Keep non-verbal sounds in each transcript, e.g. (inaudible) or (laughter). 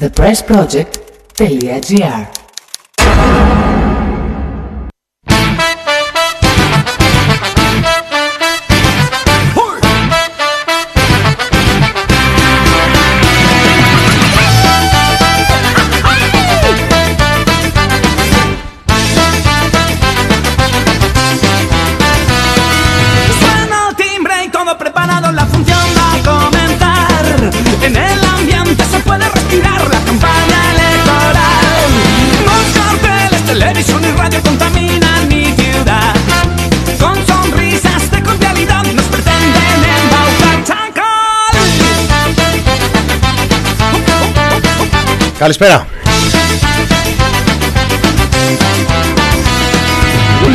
thepressproject.gr Καλησπέρα.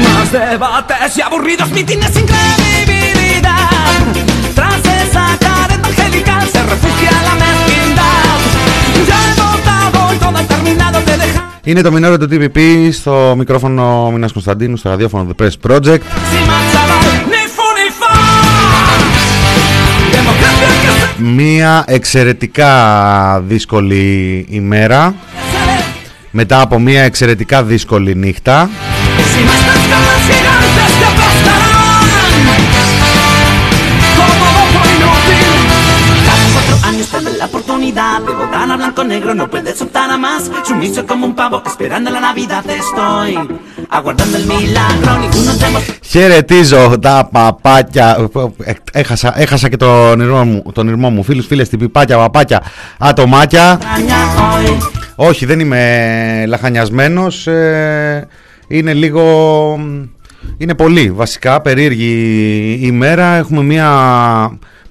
Más debates y aburridos mítines sin credibilidad. Tras esa careta angelical se refugia la mezquindad. Ya he votado y todo ha terminado de dejar. Είναι το μηνόριο του TPP στο μικρόφωνο ο Μινάς Κωνσταντίνου στο ραδιόφωνο The Press Project. Μία εξαιρετικά δύσκολη ημέρα μετά από μία εξαιρετικά δύσκολη νύχτα. Gitana blanco negro. Χαιρετίζω τα παπάκια. Έχασα, έχασα και τον ήρμό μου, φίλου, φίλε μου. Φίλους, πιπάκια, παπάκια, ατομάκια. Όχι, δεν είμαι λαχανιασμένος. Ε, είναι λίγο... Είναι πολύ βασικά, περίεργη ημέρα. Έχουμε μια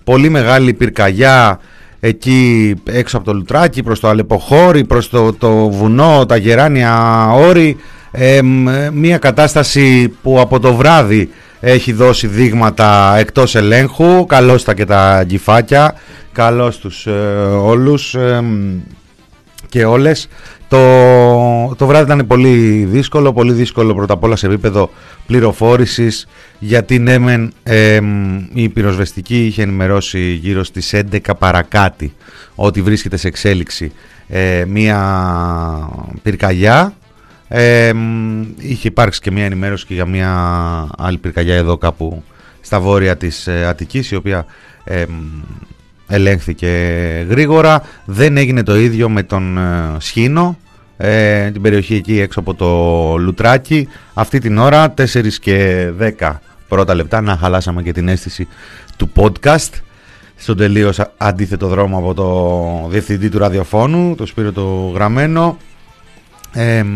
πολύ μεγάλη πυρκαγιά εκεί έξω από το Λουτράκι προς το Αλεποχώρι, προς το, το βουνό, τα γεράνια όρη. Ε, μ, μια κατάσταση που από το βράδυ έχει δώσει δείγματα εκτός ελέγχου. Καλώς τα και τα γκυφάκια. Καλώς τους ε, όλους. ε, μ, και όλες. Το, το βράδυ ήταν πολύ δύσκολο, πολύ δύσκολο πρώτα απ' όλα σε επίπεδο πληροφόρησης γιατί ναι μεν εμ, η πυροσβεστική είχε ενημερώσει γύρω στις 11 παρακάτι ότι βρίσκεται σε εξέλιξη ε, μία πυρκαγιά. Εμ, είχε υπάρξει και μία ενημέρωση και για μία άλλη πυρκαγιά εδώ κάπου στα βόρεια της ε, Αττικής η οποία εμ, ελέγχθηκε γρήγορα. Δεν έγινε το ίδιο με τον ε, Σχήνο, ε, την περιοχή εκεί έξω από το Λουτράκι. Αυτή την ώρα, 4 και 10 πρώτα λεπτά, να χαλάσαμε και την αίσθηση του podcast στον τελείως α- αντίθετο δρόμο από το διευθυντή του ραδιοφώνου, το Σπύρο το Γραμμένο. Εμ,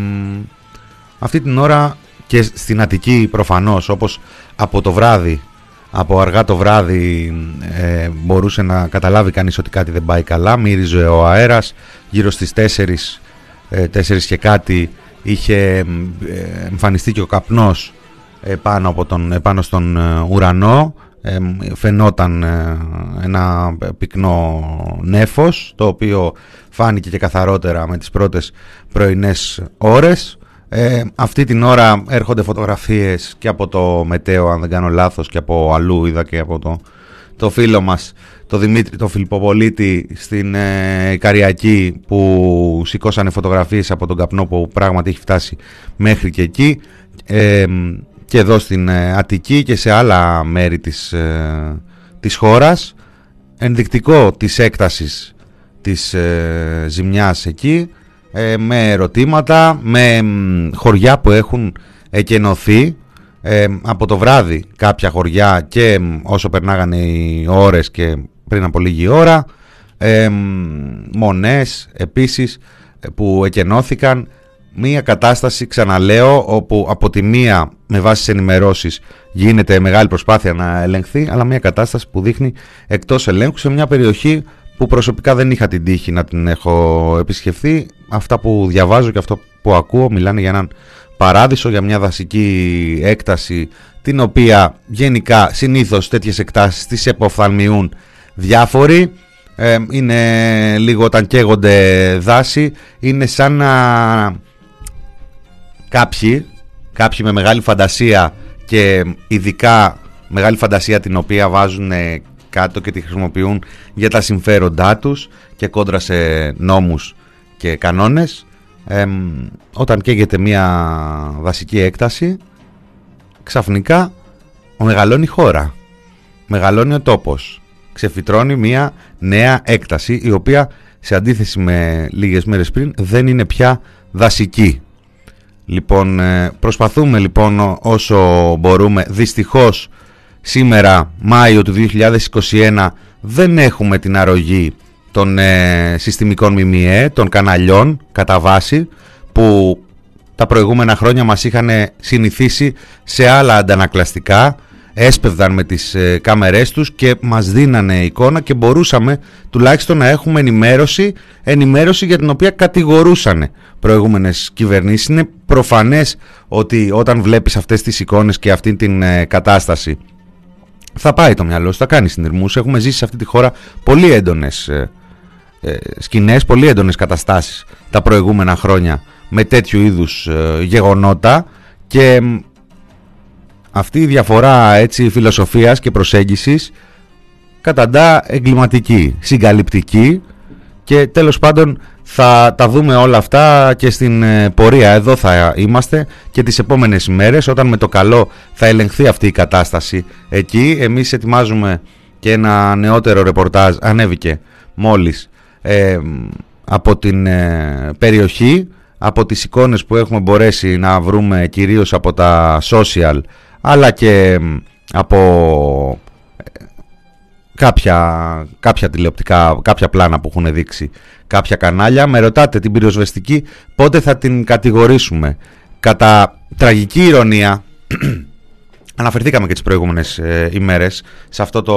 αυτή την ώρα και στην Αττική προφανώς όπως από το βράδυ από αργά το βράδυ ε, μπορούσε να καταλάβει κανείς ότι κάτι δεν πάει καλά. Μύριζε ο αέρας. Γύρω στις 4 ε, 4 και κάτι είχε ε, εμφανιστεί και ο καπνός ε, πάνω, από τον, ε, πάνω στον ε, ουρανό. Ε, φαινόταν ε, ένα πυκνό νέφος το οποίο φάνηκε και καθαρότερα με τις πρώτες πρωινές ώρες ε, αυτή την ώρα έρχονται φωτογραφίες και από το Μετέο αν δεν κάνω λάθος και από αλλού είδα και από το, το φίλο μας το Δημήτρη το Φιλιπποπολίτη στην ε, Καριακή που σηκώσανε φωτογραφίες από τον καπνό που πράγματι έχει φτάσει μέχρι και εκεί. Ε, και εδώ στην ε, Αττική και σε άλλα μέρη της, ε, της χώρας. Ενδεικτικό της έκτασης της ε, ζημιάς εκεί ε, με ερωτήματα, με μ, χωριά που έχουν εκενωθεί ε, από το βράδυ κάποια χωριά και μ, όσο περνάγανε οι ώρες και πριν από λίγη ώρα ε, μ, μονές επίσης ε, που εκενώθηκαν. Μία κατάσταση ξαναλέω όπου από τη μία με βάση τις ενημερώσεις γίνεται μεγάλη προσπάθεια να ελεγχθεί αλλά μία κατάσταση που δείχνει εκτός ελέγχου σε μια περιοχή που προσωπικά δεν είχα την τύχη να την έχω επισκεφθεί. Αυτά που διαβάζω και αυτό που ακούω μιλάνε για έναν παράδεισο για μια δασική έκταση την οποία γενικά συνήθως τέτοιες εκτάσεις τις εποφθαλμιούν διάφοροι. Ε, είναι λίγο όταν καίγονται δάση είναι σαν να κάποιοι κάποιοι με μεγάλη φαντασία και ειδικά μεγάλη φαντασία την οποία βάζουν ε, κάτω και τη χρησιμοποιούν για τα συμφέροντά τους και κόντρα σε νόμους και κανόνες. Όταν καίγεται μια δασική έκταση ξαφνικά μεγαλώνει η χώρα μεγαλώνει ο τόπος ξεφυτρώνει μια νέα έκταση η οποία σε αντίθεση με λίγες μέρες πριν δεν είναι πια δασική. Λοιπόν ε, προσπαθούμε λοιπόν όσο μπορούμε δυστυχώς σήμερα Μάιο του 2021 δεν έχουμε την αρρωγή των ε, συστημικών ΜΜΕ, των καναλιών κατά βάση που τα προηγούμενα χρόνια μας είχαν συνηθίσει σε άλλα αντανακλαστικά έσπευδαν με τις ε, κάμερές τους και μας δίνανε εικόνα και μπορούσαμε τουλάχιστον να έχουμε ενημέρωση, ενημέρωση για την οποία κατηγορούσαν προηγούμενες κυβερνήσεις. Είναι προφανές ότι όταν βλέπεις αυτές τις εικόνες και αυτή την ε, κατάσταση θα πάει το μυαλό σου, θα κάνει συνειρμούς. Έχουμε ζήσει σε αυτή τη χώρα πολύ έντονες ε, ε, σκηνές, πολύ έντονες καταστάσεις τα προηγούμενα χρόνια με τέτοιου είδους ε, γεγονότα και αυτή η διαφορά έτσι φιλοσοφίας και προσέγγισης καταντά εγκληματική, συγκαλυπτική και τέλος πάντων θα τα δούμε όλα αυτά και στην ε, πορεία. Εδώ θα είμαστε και τις επόμενες ημέρες όταν με το καλό θα ελεγχθεί αυτή η κατάσταση εκεί. Εμείς ετοιμάζουμε και ένα νεότερο ρεπορτάζ, ανέβηκε μόλις ε, από την ε, περιοχή, από τις εικόνες που έχουμε μπορέσει να βρούμε κυρίως από τα social αλλά και από κάποια, κάποια τηλεοπτικά, κάποια πλάνα που έχουν δείξει κάποια κανάλια. Με ρωτάτε την πυροσβεστική πότε θα την κατηγορήσουμε. Κατά τραγική ηρωνία, (clears throat) αναφερθήκαμε και τις προηγούμενες ε, ημέρες σε αυτό το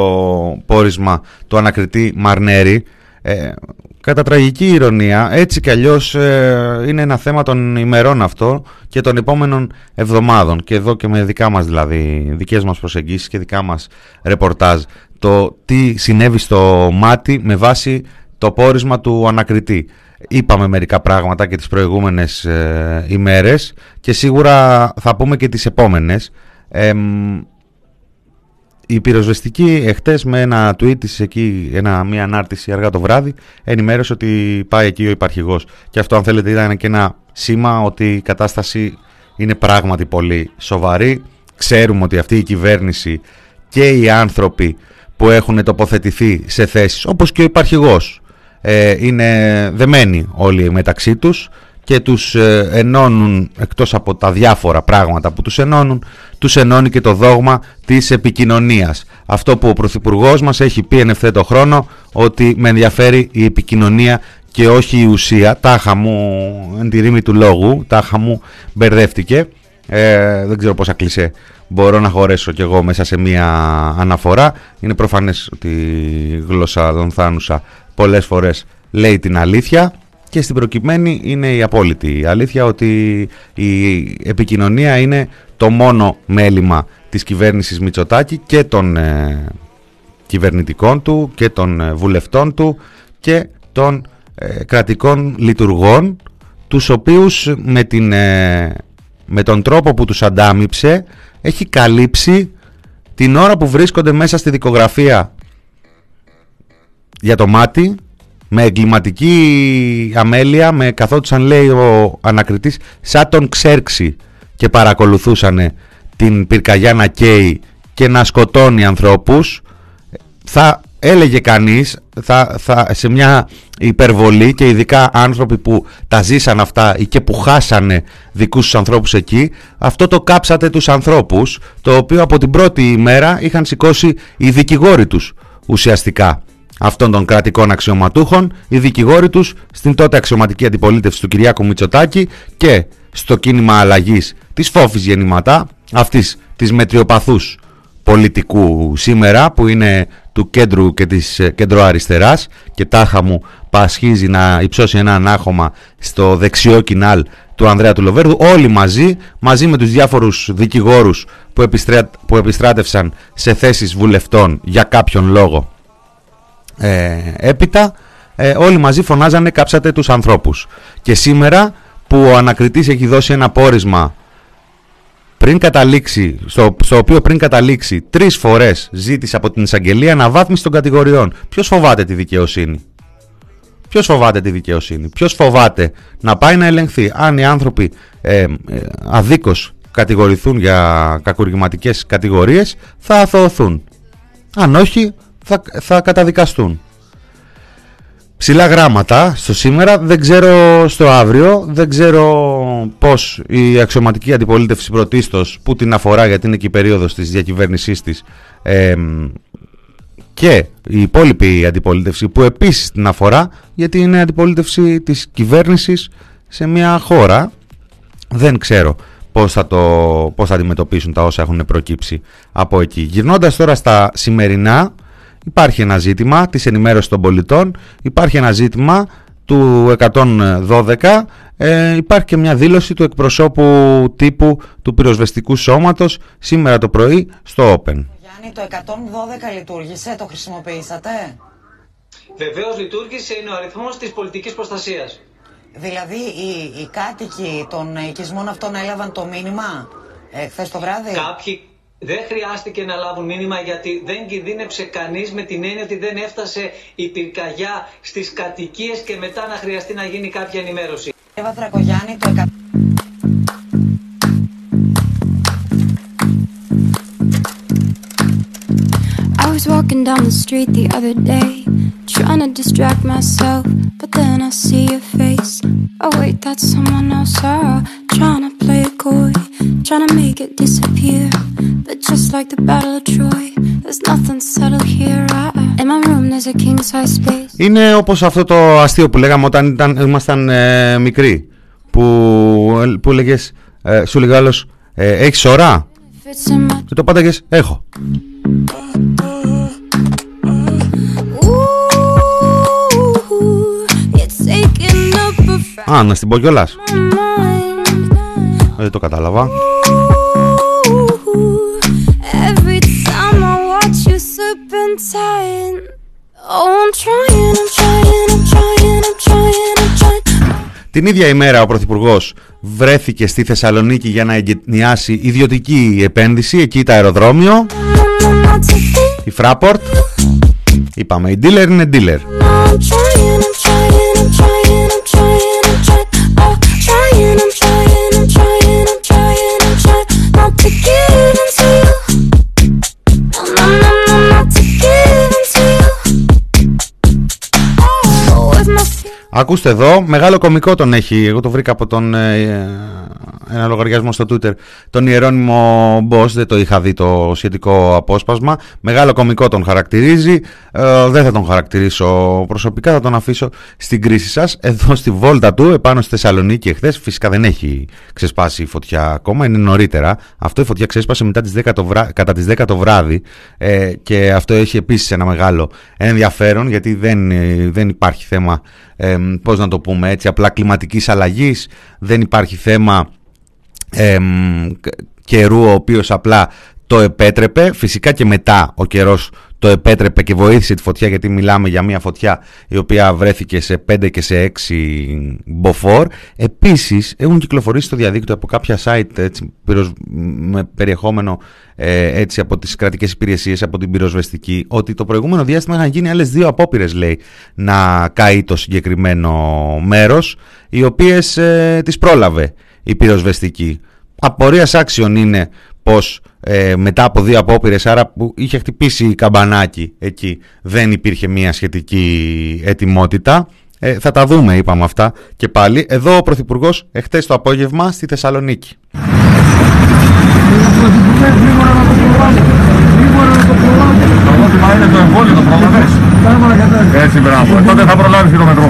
πόρισμα του ανακριτή Μαρνέρη. Ε, κατά τραγική ηρωνία, έτσι κι αλλιώς ε, είναι ένα θέμα των ημερών αυτό και των επόμενων εβδομάδων και εδώ και με δικά μας δηλαδή, δικές μας προσεγγίσεις και δικά μας ρεπορτάζ το τι συνέβη στο μάτι με βάση το πόρισμα του ανακριτή. Είπαμε μερικά πράγματα και τις προηγούμενες ε, ημέρες και σίγουρα θα πούμε και τις επόμενες. Η πυροσβεστική εχθές με ένα tweet της εκεί, ένα, μια ανάρτηση αργά το βράδυ, ενημέρωσε ότι πάει εκεί ο υπαρχηγός. Και αυτό αν θέλετε ήταν και ένα σήμα ότι η κατάσταση είναι πράγματι πολύ σοβαρή. Ξέρουμε ότι αυτή η κυβέρνηση και οι άνθρωποι που έχουν τοποθετηθεί σε θέσεις όπως και ο υπαρχηγός ε, είναι δεμένοι όλοι μεταξύ τους και τους ε, ενώνουν εκτός από τα διάφορα πράγματα που τους ενώνουν τους ενώνει και το δόγμα της επικοινωνίας. Αυτό που ο Πρωθυπουργός μας έχει πει εν ευθέτω χρόνο ότι με ενδιαφέρει η επικοινωνία και όχι η ουσία τάχα μου εν τη ρήμη του λόγου τάχα μου μπερδεύτηκε. Ε, δεν ξέρω πόσα κλεισέ μπορώ να χωρέσω κι εγώ μέσα σε μία αναφορά. Είναι προφανές ότι η γλώσσα λανθάνουσα πολλές φορές λέει την αλήθεια και στην προκειμένη είναι η απόλυτη αλήθεια ότι η επικοινωνία είναι το μόνο μέλημα της κυβέρνησης Μητσοτάκη και των ε, κυβερνητικών του και των ε, βουλευτών του και των ε, κρατικών λειτουργών τους οποίους με, την, με τον τρόπο που τους αντάμυψε έχει καλύψει την ώρα που βρίσκονται μέσα στη δικογραφία για το μάτι με εγκληματική αμέλεια με καθόντουσαν λέει ο ανακριτής σαν τον Ξέρξη και παρακολουθούσαν την πυρκαγιά να καίει και να σκοτώνει ανθρώπους θα έλεγε κανείς θα, θα, σε μια υπερβολή και ειδικά άνθρωποι που τα ζήσαν αυτά ή και που χάσανε δικούς τους ανθρώπους εκεί αυτό το κάψατε τους ανθρώπους το οποίο από την πρώτη ημέρα είχαν σηκώσει οι δικηγόροι τους ουσιαστικά αυτών των κρατικών αξιωματούχων οι δικηγόροι τους στην τότε αξιωματική αντιπολίτευση του Κυριάκου Μητσοτάκη και στο κίνημα αλλαγής της φόφης γεννηματά αυτής της μετριοπαθούς πολιτικού σήμερα που είναι του κέντρου και της ε, κέντρο-αριστεράς και τάχα μου πασχίζει να υψώσει ένα ανάχωμα στο δεξιό κοινάλ του Ανδρέα του Λοβέρδου όλοι μαζί, μαζί με τους διάφορους δικηγόρους που, επιστρέ, που επιστράτευσαν σε θέσεις βουλευτών για κάποιον λόγο ε, έπειτα ε, όλοι μαζί φωνάζανε κάψατε τους ανθρώπους και σήμερα που ο ανακριτής έχει δώσει ένα πόρισμα πριν καταλήξει, στο, στο οποίο πριν καταλήξει τρεις φορές ζήτησε από την εισαγγελία αναβάθμιση των κατηγοριών. Ποιος φοβάται τη δικαιοσύνη; Ποιος φοβάται τη δικαιοσύνη, ποιος φοβάται να πάει να ελεγχθεί; Αν οι άνθρωποι ε, ε, αδίκως κατηγορηθούν για κακουργηματικές κατηγορίες, θα αθωωθούν. Αν όχι, θα, θα καταδικαστούν. Ψηλά γράμματα στο σήμερα, δεν ξέρω στο αύριο, δεν ξέρω πώς η αξιωματική αντιπολίτευση πρωτίστως που την αφορά γιατί είναι και η περίοδος της διακυβέρνησής της και η υπόλοιπη αντιπολίτευση που επίσης την αφορά γιατί είναι αντιπολίτευση της κυβέρνησης σε μια χώρα δεν ξέρω πώς θα, το, πώς θα αντιμετωπίσουν τα όσα έχουν προκύψει από εκεί. Γυρνώντας τώρα στα σημερινά υπάρχει ένα ζήτημα της ενημέρωσης των πολιτών, υπάρχει ένα ζήτημα του 112 ε, υπάρχει και μια δήλωση του εκπροσώπου τύπου του πυροσβεστικού σώματος σήμερα το πρωί στο Open. Γιάννη, το 112 λειτουργήσε, το χρησιμοποιήσατε; Βεβαίως λειτουργήσε, είναι ο αριθμός της πολιτικής προστασίας. Δηλαδή οι, οι κάτοικοι των οικισμών αυτών έλαβαν το μήνυμα ε, χθες το βράδυ; Κάποιοι δεν χρειάστηκε να λάβουν μήνυμα γιατί δεν κινδύνεψε κανείς με την έννοια ότι δεν έφτασε η πυρκαγιά στις κατοικίες και μετά να χρειαστεί να γίνει κάποια ενημέρωση. Εύα Τρακογιάννη, το was walking down the street the other day, trying to distract myself, but then I see your face. Oh wait, that's someone else. Oh, trying to play it coy, trying to make it disappear. But just like the Battle of Troy, there's nothing settled here. Uh, in my room, there's a king size space. Είναι όπως αυτό το αστείο που λέγαμε όταν ήταν, ήμασταν ε, μικροί, που, που λέγες, ε, σου λέγε άλλος, ε, έχεις ώρα? Fits in my Και το πάνταγες, έχω. Α, να στην πω κιόλας. mind. Δεν το κατάλαβα. Ooh, every time I watch you slip and tight. Oh, I'm trying, I'm trying, I'm trying, I'm trying, I'm trying. Την ίδια ημέρα ο Πρωθυπουργός βρέθηκε στη Θεσσαλονίκη για να εγκαινιάσει ιδιωτική επένδυση. Εκεί το αεροδρόμιο, No, no, not to think. η Fraport. Είπαμε, η dealer είναι dealer. Ακούστε εδώ, μεγάλο κομικό τον έχει. Εγώ το βρήκα από τον ε, ε, ένα λογαριασμό στο Twitter. Τον Ιερώνυμο Boss, δεν το είχα δει το σχετικό απόσπασμα. Μεγάλο κομικό τον χαρακτηρίζει. Ε, δεν θα τον χαρακτηρίσω προσωπικά, θα τον αφήσω στην κρίση σας. Εδώ στη βόλτα του, επάνω στη Θεσσαλονίκη εχθές, φυσικά δεν έχει ξεσπάσει η φωτιά ακόμα, είναι νωρίτερα. Αυτό η φωτιά ξέσπασε μετά τις 10 το βρά... κατά τις 10 το βράδυ ε, και αυτό έχει επίσης ένα μεγάλο ενδιαφέρον γιατί δεν, ε, δεν υπάρχει θέμα ε, πώς να το πούμε έτσι, απλά κλιματικής αλλαγής, δεν υπάρχει θέμα εμ, κ- καιρού ο οποίος απλά το επέτρεπε. Φυσικά και μετά ο καιρός το επέτρεπε και βοήθησε τη φωτιά γιατί μιλάμε για μια φωτιά η οποία βρέθηκε σε 5 και σε 6 μποφόρ. Επίσης έχουν κυκλοφορήσει στο διαδίκτυο από κάποια site έτσι, πυροσ- με περιεχόμενο ε, έτσι, από τις κρατικές υπηρεσίες, από την πυροσβεστική, ότι το προηγούμενο διάστημα είχαν γίνει άλλες δύο απόπειρες λέει να καεί το συγκεκριμένο μέρος οι οποίες ε, τις πρόλαβε η πυροσβεστική. Απορίας άξιον είναι πως ε, μετά από δύο απόπειρες, άρα που είχε χτυπήσει η καμπανάκι εκεί, δεν υπήρχε μια σχετική ετοιμότητα. Ε, θα τα δούμε, είπαμε αυτά και πάλι. Εδώ ο Πρωθυπουργός εχθές το απόγευμα στη Θεσσαλονίκη. Το ερώτημα είναι το εμβόλιο το πρόλαβες. Έτσι μπράβο. Τότε θα προλάβεις και το μετρό.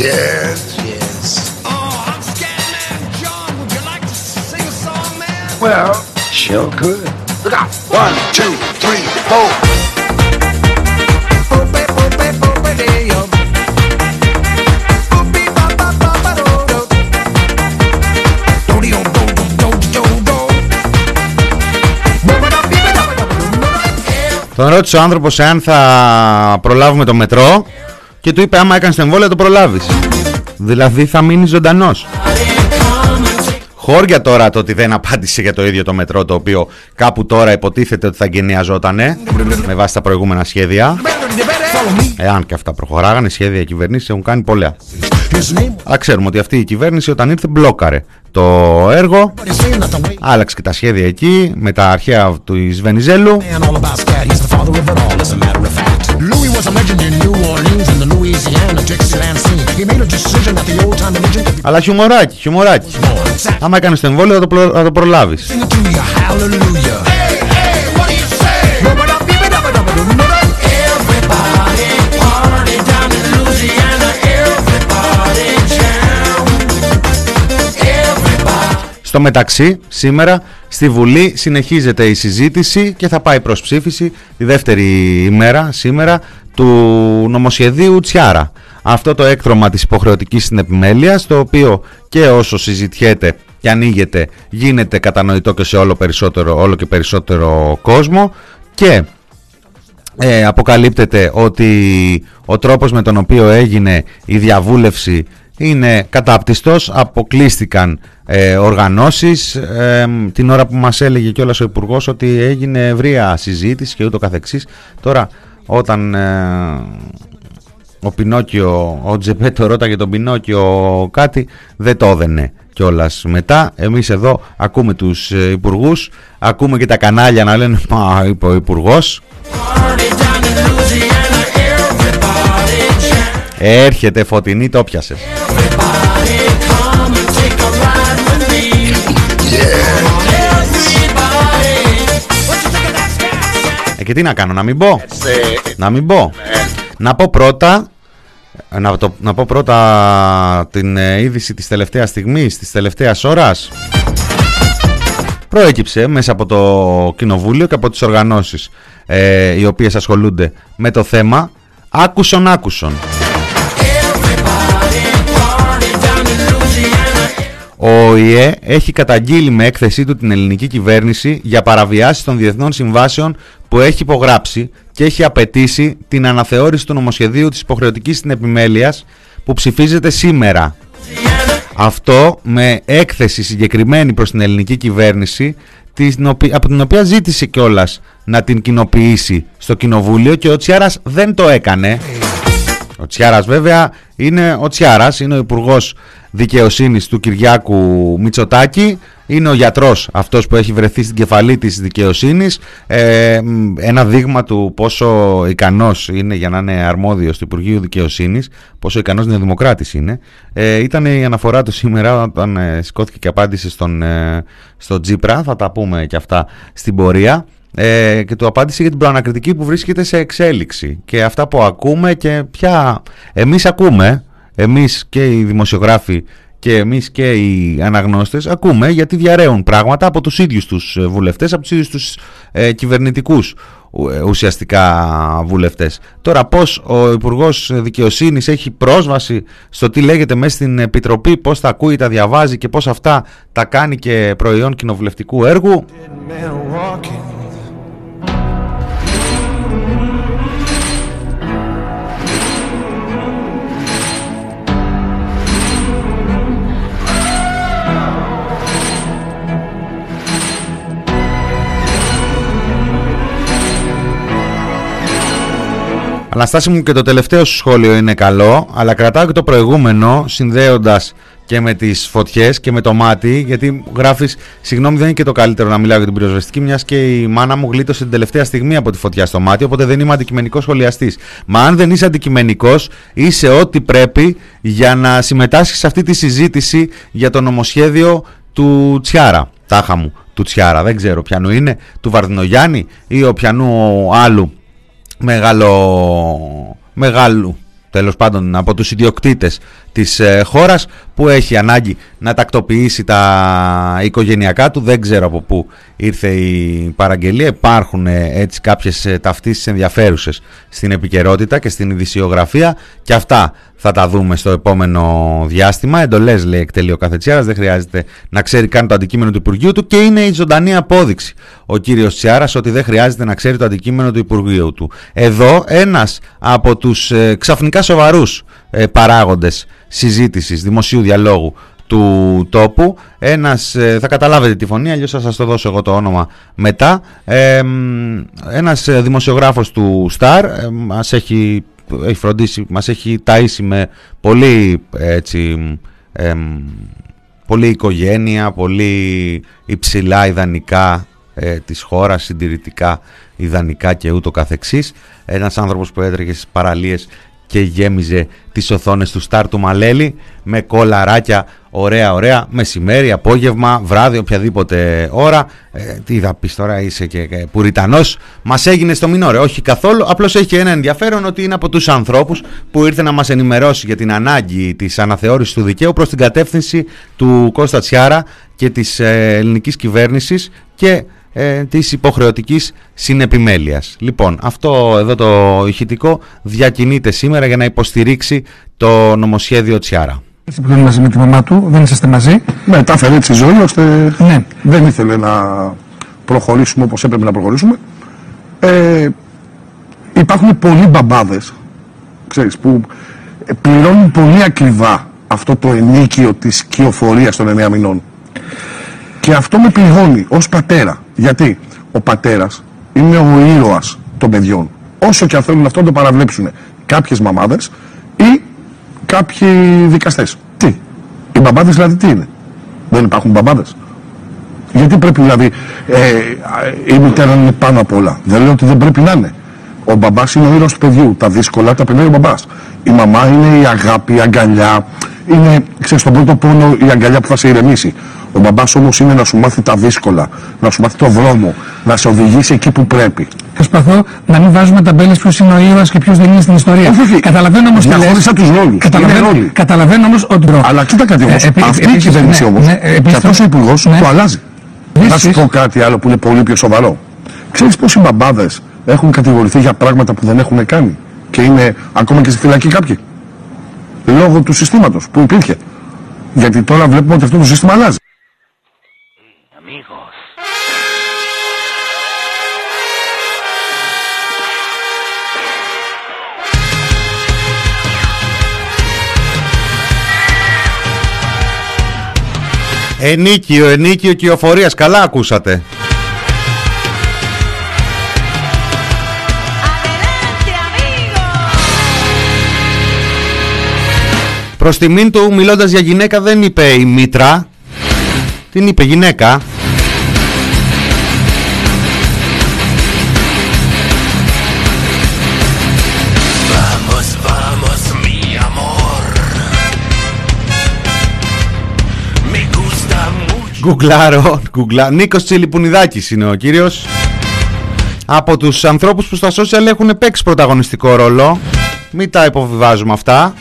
Yes, yes. Oh, I'm Scatman John. Would you like to sing a song, man? Well, sure could. Look out. One, two, three, four. Τον ρώτησε ο άνθρωπος εάν θα προλάβουμε το μετρό και του είπε άμα έκανες το εμβόλιο το προλάβεις. Δηλαδή θα μείνεις ζωντανός. Χώρια τώρα το ότι δεν απάντησε για το ίδιο το μετρό το οποίο κάπου τώρα υποτίθεται ότι θα εγκαινιαζότανε με βάση τα προηγούμενα σχέδια. Εάν και αυτά προχωράγανε, σχέδια κυβερνήσεις έχουν κάνει πολλά. Αλλά ξέρουμε ότι αυτή η κυβέρνηση όταν ήρθε μπλόκαρε το έργο. Άλλαξε και τα σχέδια εκεί με τα αρχαία του Βενιζέλου. Αλλά χιουμοράκι, χιουμοράκι. Άμα έκανε το εμβόλιο θα το, θα το προλάβεις. Στο μεταξύ, σήμερα στη Βουλή συνεχίζεται η συζήτηση και θα πάει προς ψήφιση τη δεύτερη ημέρα, σήμερα, του νομοσχεδίου Τσιάρα. Αυτό το έκτρωμα της υποχρεωτικής συνεπιμέλειας, το οποίο και όσο συζητιέται και ανοίγεται γίνεται κατανοητό και σε όλο, περισσότερο, όλο και περισσότερο κόσμο και ε, αποκαλύπτεται ότι ο τρόπος με τον οποίο έγινε η διαβούλευση είναι κατάπτυστος, αποκλείστηκαν ε, οργανώσεις. Ε, την ώρα που μας έλεγε κιόλας ο υπουργός ότι έγινε ευρεία συζήτηση και ούτω καθεξής. Τώρα όταν ε, ο Πινόκιο, ο Τζεπέτο ρώταγε τον Πινόκιο κάτι δεν το έδαινε κιόλας μετά. Εμείς εδώ ακούμε τους ε, υπουργούς, ακούμε και τα κανάλια να λένε μα είπε ο υπουργός Έρχεται φωτεινή, το πιάσες. Ε, και τι να κάνω, να μην πω; Να μην πω; Να πω πρώτα να, το, να πω πρώτα την ε, είδηση της τελευταίας στιγμής, της τελευταίας ώρας. Προέκυψε μέσα από το Κοινοβούλιο και από τις οργανώσεις ε, οι οποίες ασχολούνται με το θέμα άκουσον άκουσον. Ο ΟΗΕ έχει καταγγείλει με έκθεσή του την ελληνική κυβέρνηση για παραβιάσεις των διεθνών συμβάσεων που έχει υπογράψει και έχει απαιτήσει την αναθεώρηση του νομοσχεδίου της υποχρεωτικής στην επιμέλειας που ψηφίζεται σήμερα. Αυτό με έκθεση συγκεκριμένη προς την ελληνική κυβέρνηση από την οποία ζήτησε κιόλας να την κοινοποιήσει στο κοινοβούλιο και ο Τσιάρας δεν το έκανε. Ο Τσιάρας βέβαια είναι ο Τσιάρας, είναι ο Υπουργός δικαιοσύνης του Κυριάκου Μητσοτάκη είναι ο γιατρός αυτός που έχει βρεθεί στην κεφαλή της δικαιοσύνης. Ε, ένα δείγμα του πόσο ικανός είναι για να είναι αρμόδιος του Υπουργείου Δικαιοσύνης πόσο ικανός δημοκράτης είναι. Ε, ήταν η αναφορά του σήμερα όταν ε, σηκώθηκε και απάντησε στον, ε, στο Τζίπρα. Θα τα πούμε και αυτά στην πορεία ε, και του απάντησε για την προανακριτική που βρίσκεται σε εξέλιξη και αυτά που ακούμε και πια εμείς ακούμε εμείς και οι δημοσιογράφοι και εμείς και οι αναγνώστες ακούμε γιατί διαραίουν πράγματα από τους ίδιους τους ε, βουλευτές, από τους ίδιους τους ε, κυβερνητικούς ε, ουσιαστικά βουλευτές. Τώρα πώς ο Υπουργός Δικαιοσύνης έχει πρόσβαση στο τι λέγεται μέσα στην Επιτροπή, πώς τα ακούει, τα διαβάζει και πώς αυτά τα κάνει και προϊόν κοινοβουλευτικού έργου; Αναστάση μου και το τελευταίο σου σχόλιο είναι καλό, αλλά κρατάω και το προηγούμενο συνδέοντας και με τις φωτιές και με το μάτι, γιατί γράφεις, συγγνώμη δεν είναι και το καλύτερο να μιλάω για την πυροσβεστική, μιας και η μάνα μου γλίτωσε την τελευταία στιγμή από τη φωτιά στο μάτι, οπότε δεν είμαι αντικειμενικός σχολιαστής. Μα αν δεν είσαι αντικειμενικός, είσαι ό,τι πρέπει για να συμμετάσχεις σε αυτή τη συζήτηση για το νομοσχέδιο του Τσιάρα, τάχα μου, του Τσιάρα, δεν ξέρω ποιανού είναι, του Βαρδινογιάννη ή ο πιανού άλλου μεγάλο, μεγάλου τέλος πάντων από τους ιδιοκτήτες της ε, χώρας που έχει ανάγκη να τακτοποιήσει τα οικογενειακά του. Δεν ξέρω από πού ήρθε η παραγγελία. Υπάρχουν ε, έτσι κάποιες ε, ταυτίσεις ενδιαφέρουσες στην επικαιρότητα και στην ειδησιογραφία και αυτά θα τα δούμε στο επόμενο διάστημα. Εντολές λέει εκτελεί ο κάθε δεν χρειάζεται να ξέρει καν το αντικείμενο του Υπουργείου του και είναι η ζωντανή απόδειξη ο κύριος Τσιάρας ότι δεν χρειάζεται να ξέρει το αντικείμενο του Υπουργείου του. Εδώ ένας από τους ε, ξαφνικά σοβαρούς ε, παράγοντες συζήτησης, δημοσίου διαλόγου του τόπου. Ένας, ε, θα καταλάβετε τη φωνή, αλλιώς θα σας το δώσω εγώ το όνομα μετά. Ε, ένας ε, δημοσιογράφος του Star ε, μας έχει, έχει φροντίσει, μας έχει ταΐσει με πολύ έτσι, ε, πολύ οικογένεια, πολύ υψηλά ιδανικά ε, της χώρας, συντηρητικά ιδανικά και ούτω καθεξής. Ένας άνθρωπος που έτρεχε στις παραλίες και γέμιζε τις οθόνες του Στάρ του Μαλέλη με κολαράκια. Ωραία ωραία μεσημέρι, απόγευμα, βράδυ, οποιαδήποτε ώρα. Ε, τι θα πεις τώρα είσαι και, και πουριτανός. Μας έγινε στο μινόρε, όχι καθόλου απλώς έχει ένα ενδιαφέρον ότι είναι από τους ανθρώπους που ήρθε να μας ενημερώσει για την ανάγκη της αναθεώρησης του δικαίου προς την κατεύθυνση του Κώστα Τσιάρα και της ε, ελληνικής κυβέρνησης και ε, της υποχρεωτικής συνεπιμέλειας. Λοιπόν, αυτό εδώ το ηχητικό διακινείται σήμερα για να υποστηρίξει το νομοσχέδιο Τσιάρα. Έτσι που μαζί με τη μαμά του, δεν είσαστε μαζί. Ναι, τα έφερε έτσι η ζωή, ώστε ναι. δεν ήθελε να προχωρήσουμε όπως έπρεπε να προχωρήσουμε. Ε, υπάρχουν πολλοί μπαμπάδες, ξέρεις, που πληρώνουν πολύ ακριβά αυτό το ενίκιο της κυοφορίας των 9 μηνών. Και αυτό με πληγώνει ως πατέρα. Γιατί ο πατέρας είναι ο ήρωας των παιδιών. Όσο και αν θέλουν αυτό να το παραβλέψουν κάποιες μαμάδες ή κάποιοι δικαστές. Τι; Οι μπαμπάδες δηλαδή τι είναι; Δεν υπάρχουν μπαμπάδες. Γιατί πρέπει δηλαδή ε, η μητέρα να είναι πάνω απ' όλα; Δεν λέω ότι δεν πρέπει να είναι. Ο μπαμπάς είναι ο ήρωας του παιδιού. Τα δύσκολα τα περνάει ο μπαμπάς. Η μαμά είναι η αγάπη, η αγκαλιά. Είναι, ξέρεις, στον πρώτο πόνο η αγκαλιά που θα σε ηρεμήσει. Ο μπαμπάς όμως είναι να σου μάθει τα δύσκολα, να σου μάθει το δρόμο, να σε οδηγήσει εκεί που πρέπει. Προσπαθώ να μην βάζουμε ταμπέλες ποιος είναι ο ήρωα και ποιος δεν είναι στην ιστορία. Όχι, όχι. Καταλαβαίνω όμως Διαχώρισα τους ρόλους. Καταλαβαίνω, καταλαβαίνω όμως ότι. Αλλά κοίτα κάτι όμως. Ε, επί- Αυτή η επίσης, κυβέρνηση ναι, όμως ναι, και επίσης, αυτό ο υπουργός ναι. το αλλάζει. Να σου Επίσης- πω κάτι άλλο που είναι πολύ πιο σοβαρό. Ξέρεις πόσοι μπαμπάδες έχουν κατηγορηθεί για πράγματα που δεν έχουν κάνει και είναι ακόμα και στη φυλακή κάποιοι; Λόγω του συστήματος που υπήρχε. Γιατί τώρα βλέπουμε ότι αυτό το σύστημα αλλάζει. Ενίκιο, ενίκιο κυοφορίας. Καλά ακούσατε. Προς τιμήν του μιλώντας για γυναίκα δεν είπε η μήτρα. Την είπε γυναίκα. Γκουγκλάρω, γκουγκλά. Νίκος Τσιλιπουνιδάκης είναι ο κύριος. Από τους ανθρώπους που στα social έχουν παίξει πρωταγωνιστικό ρόλο. Μην τα υποβιβάζουμε αυτά.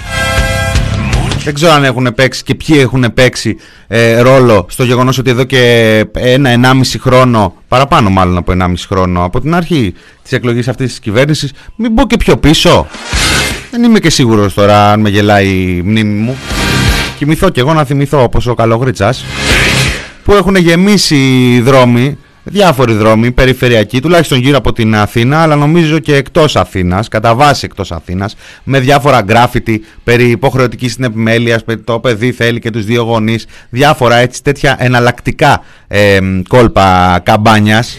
Δεν ξέρω αν έχουν παίξει και ποιοι έχουν παίξει ε, ρόλο στο γεγονός ότι εδώ και ένα, ενάμιση χρόνο, παραπάνω μάλλον από ενάμιση χρόνο, από την αρχή της εκλογής αυτής της κυβέρνησης, μην πω και πιο πίσω. Δεν είμαι και σίγουρος τώρα αν με γελάει η μνήμη μου. Κοιμηθώ κι εγώ να θυμηθώ όπως ο Καλογρίτσας που έχουν γεμίσει οι δρόμοι, διάφοροι δρόμοι, περιφερειακοί, τουλάχιστον γύρω από την Αθήνα, αλλά νομίζω και εκτός Αθήνας, κατά βάση εκτός Αθήνας, με διάφορα γκράφιτι περί υποχρεωτικής συνεπιμέλειας, περί το παιδί θέλει και τους δύο γονείς, διάφορα έτσι τέτοια εναλλακτικά ε, κόλπα καμπάνιας.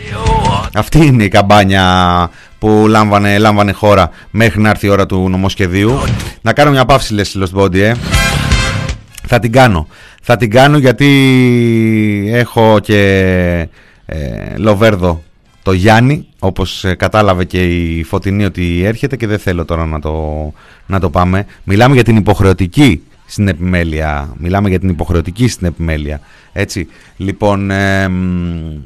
Αυτή είναι η καμπάνια που λάμβανε, λάμβανε χώρα μέχρι να έρθει η ώρα του νομοσχεδίου. Να κάνω μια παύση λες Lost Body, ε. Θα την κάνω. Θα την κάνω γιατί έχω και ε, Λοβέρδο το Γιάννη, όπως ε, κατάλαβε και η Φωτεινή ότι έρχεται και δεν θέλω τώρα να το, να το πάμε. Μιλάμε για την υποχρεωτική στην επιμέλεια. Μιλάμε για την υποχρεωτική στην επιμέλεια. Έτσι, λοιπόν... ε, μ,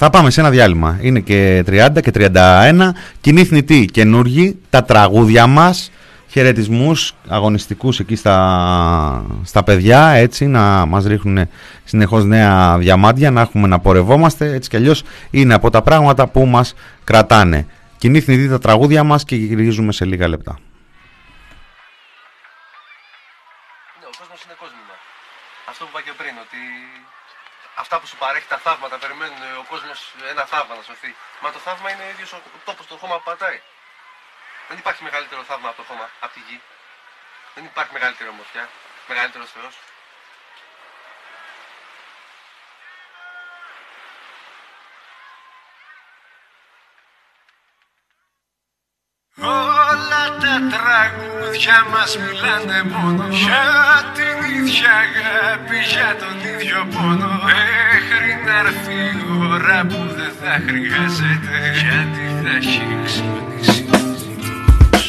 θα πάμε σε ένα διάλειμμα. Είναι και 30 και 31. Κοινή θνητή καινούργοι. Τα τραγούδια μας. Χαιρετισμούς αγωνιστικούς εκεί στα, στα παιδιά. Έτσι να μας ρίχνουν συνεχώς νέα διαμάντια. Να έχουμε να πορευόμαστε. Έτσι κι αλλιώς είναι από τα πράγματα που μας κρατάνε. Κοινή θνητή τα τραγούδια μας και γυρίζουμε σε λίγα λεπτά. Ναι, ο κόσμος είναι κόσμημα. Αυτό που είπα και πριν, ότι αυτά που σου παρέχει τα θαύματα περιμένουν ο κόσμος ένα θαύμα να σωθεί. Μα το θαύμα είναι ο ίδιος ο τόπος, το χώμα που πατάει. Δεν υπάρχει μεγαλύτερο θαύμα από το χώμα, από τη γη. Δεν υπάρχει μεγαλύτερη ομορφιά, μεγαλύτερος Θεός. Όλα τα τραγούδια μας μιλάνε μόνο για την ίδια αγάπη, για τον ίδιο πόνο Μέχρι να έρθει η ώρα που δεν θα χρειάζεται γιατί θα έχει ξυπνήσει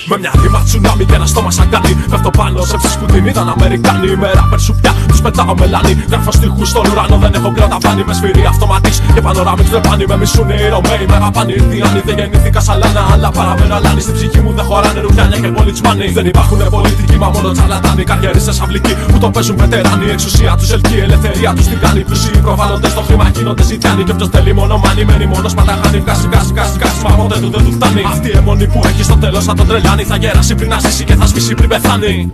με μια ρήμα τσουνάμι και ένα στόμα σαν κάτι. Πέφτω πάνω σε ψεις που την είδαν Αμερικάνοι. Με ράπερ σου πια τους πετάω μελάνι. Γράφω στίχους στον ουρανό δεν έχω κλώτα πάνι Με σφυρί αυτοματής και πανοράμι του πάνι Με μισούνε οι Ρωμαίοι, με αγαπάνε οι Ινδιάνοι Δεν γεννήθηκα σαλάνα αλλά παραμένω αλάνι. Στην ψυχή μου δεν χωράνε ρουφιάνια και πολιτσμάνοι Δεν υπάρχουν πολιτικοί μα μόνο τσαλατάνοι. Καριερίστες αυλικοί που το παίζουν βετεράνοι Η εξουσία τους ελκύει, η ελευθερία τους την κάνει. Πλουσίοι προβάλλονται στο χρήμα γίνονται ζητιάνοι. Και όποιος θέλει μόνο μάνι μένει μόνος παταχάνει Βγάζει, βγάζει, βγάζει, βγάζει, μα ποτέ του δεν του φτάνει. Αυτή η αιμονή που έχει στο τέλος θα τον τρελάνει Θα γεράσει πριν να ζήσει και θα σβήσει πριν πεθάνει.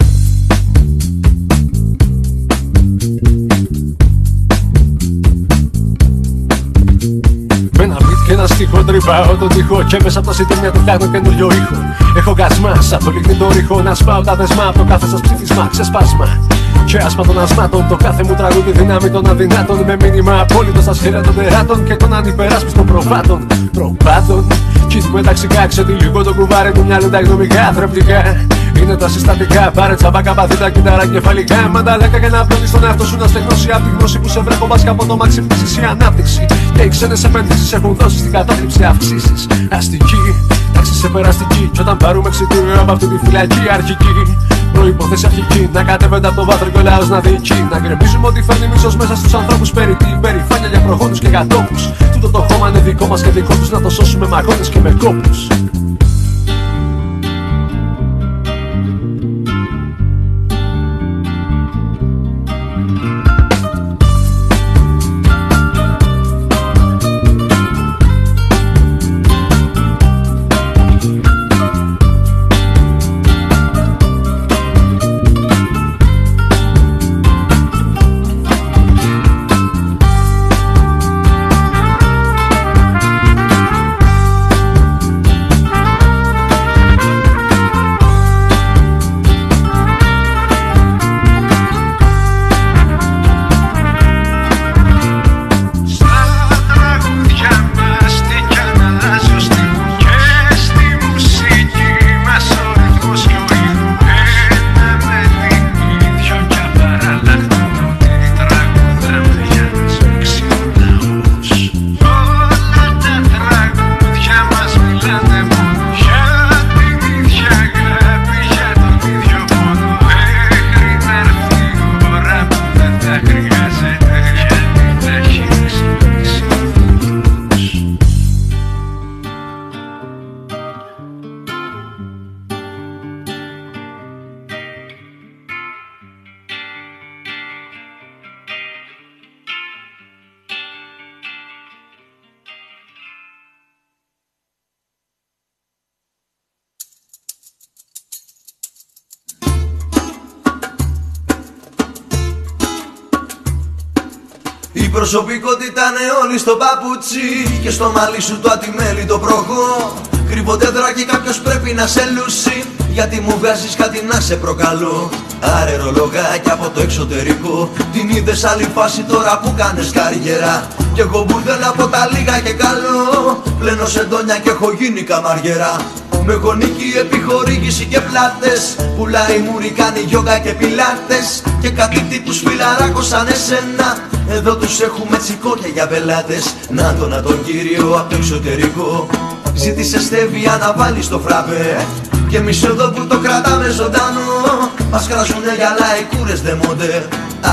Με ένα beat και ένα στίχο τρυπάω τον τοίχο Και μέσα από τα σιτήμια του φτιάχνω καινούριο ήχο. Έχω γκασμά, σαν το λιγνητό ρηχό Να σπάω τα δεσμά από το κάθε σας ψήφισμα. Ξεσπάσμα και άσμα των ασμάτων Το κάθε μου τραγούδι δύναμη των αδυνάτων Με μήνυμα απόλυτο στα σχέδια των τεράτων Και των ανυπεράσπιστων προβάτων Προβάτων Κι του μεταξικά ότι λίγο το κουβάρι του μυαλού τα γνωμικά θρεπτικά είναι τα συστατικά, πάρε τσαμπάκα, παθήτα, κυτάρα, κεφαλικά. Μανταλέκα για να πλώνει τον εαυτό σου να στεγνώσει από τη γνώση που σε βρέχω. Μπα από το μάξι πτήσει η ανάπτυξη. Και οι ξένες επενδύσεις έχουν δώσει στην κατάθλιψη αυξήσεις. Αστική, τάξη σε περαστική. Κι όταν πάρουμε εξιτήριο από αυτή τη φυλακή αρχική. Προπόθεση αρχική να κατέβαινε από το βάθρο και ο λαός να διοικεί. Να γκρεμίζουμε ότι φέρνει μίσος μέσα στους ανθρώπους περί τι υπερηφάνεια για προχώρου και κατόπους. Τούτο το χώμα είναι δικό μας και δικό τους να το σώσουμε με αγώνες και με κόπους. Προσωπικότητα είναι όλη στο παπούτσι Και στο μαλλί σου το ατιμέλι το προχώ Κρύβονται δράκοι κάποιος πρέπει να σε λούσει Γιατί μου βγάζεις κάτι να σε προκαλώ. Άρε ρολογάκι από το εξωτερικό Την είδες άλλη φάση τώρα που κάνεις καριέρα. Κι εγώ μπουρδέλ από τα λίγα και καλό Πλένω σεντόνια και έχω γίνει καμαριέρα. Με γονική επιχορήγηση και πλάτες Πουλάει μουρι, κάνει γιόγκα και πιλάτες. Και κάτι τύπους φιλαράκος σαν εσένα Εδώ τους έχουμε τσικόκια για πελάτες. Να το να τον κύριο από το εξωτερικό. Ζήτησε στέβια να βάλεις στο φράπε Και εμείς εδώ που το κρατάμε ζωντανό. Μας κράζουνε γυαλά οι κούρες δεμόντε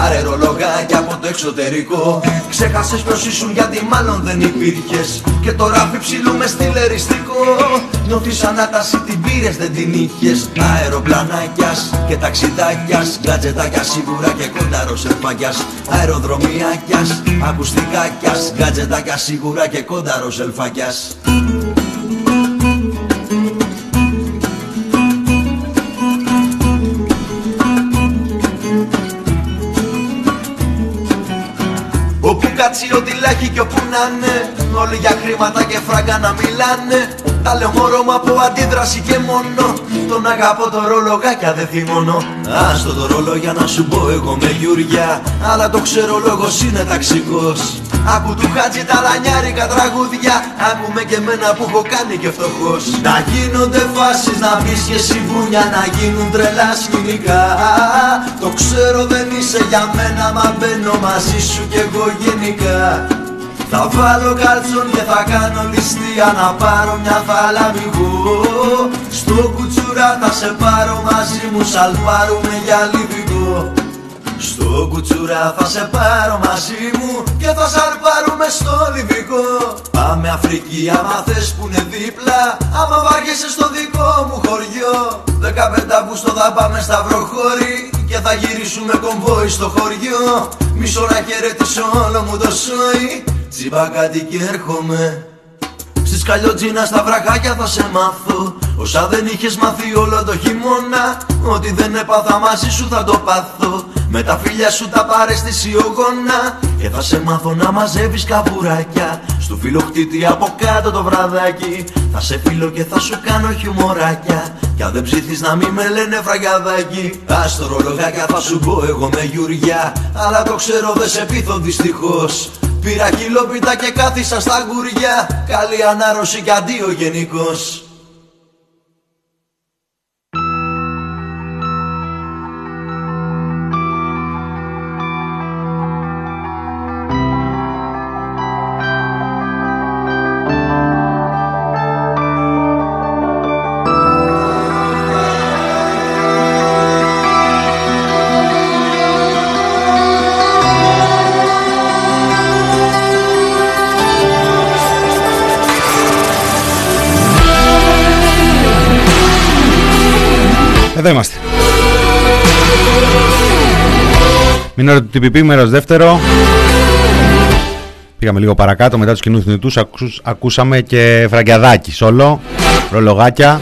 Άρε ρολογάκι από το εξωτερικό. Ξέχασες ποιος ήσουν γιατί μάλλον δεν υπήρχες. Και τώρα ψηλούμε στυλεριστικό. Νιώθεις ανάταση την πήρες δεν την είχες. Αεροπλανάκιας και ταξιδάκιας. Γκατζετάκια σίγουρα και κοντάρο σελφάκιας Αεροδρομιάκιας, ακουστικάκιας. Γκατζετάκια σίγουρα και κοντάρο σελφάκιας κάτσει ό,τι λάχει και όπου να είναι. Όλοι για χρήματα και φράγκα να μιλάνε Τα λέω μωρό μου από αντίδραση και μόνο. Τον αγαπώ το ρολογάκια δεν θυμώνω. Άστο το ρόλο για να σου πω εγώ με γιουριά Αλλά το ξέρω λόγος είναι ταξικός. Άκου του χάτζι τα λανιάρικα τραγούδια. Άκου με και μένα που έχω κάνει και φτωχός. Να γίνονται φάσεις να πεις και συμβούνια Να γίνουν τρελά σκηνικά. Το ξέρω δεν είσαι για μένα Μα μπαίνω μαζί σου κι εγώ γενικά θα βάλω καλτσόν και θα κάνω ληστεία Να πάρω μια θαλαμιγό Στο κουτσουρά θα σε πάρω μαζί μου Σαλπάρουμε για λιβικό στο κουτσουρά θα σε πάρω μαζί μου και θα σαρπάρουμε στο Λιβικό Πάμε Αφρική άμα θες που είναι δίπλα άμα βάργεσαι στο δικό μου χωριό. Δεκαπέντα που στο θα πάμε σταυροχώρι και θα γυρίσουμε κομβόι στο χωριό. Μισό να χαιρετήσω όλο μου το σόι Τσιμπά κάτι και έρχομαι. Στη σκαλιότζινα στα βραχάκια θα σε μάθω. Όσα δεν είχες μάθει όλο το χειμώνα Ότι δεν έπαθα μαζί σου θα το πάθω. Με τα φίλια σου τα πάρε στη σιωγόνα Και θα σε μάθω να μαζεύεις καβουράκια. Στου φιλοχτήτη από κάτω το βραδάκι Θα σε φίλω και θα σου κάνω χιουμοράκια. Κι αν δεν ψήθεις να μη με λένε φραγκαδάκι Ας το ρολογάκια θα σου πω εγώ με γιουριά. Αλλά το ξέρω δεν σε πείθω δυστυχώς Πήρα κιλόπιτα και κάθισα στα γουριά. Καλή ανάρρωση και αντίο γενικός Μηνόρα του TPP, μέρος δεύτερο. Πήγαμε λίγο παρακάτω μετά τους κοινούς θνητούς, ακούσαμε και φραγκιαδάκι σόλο, ρολογάκια.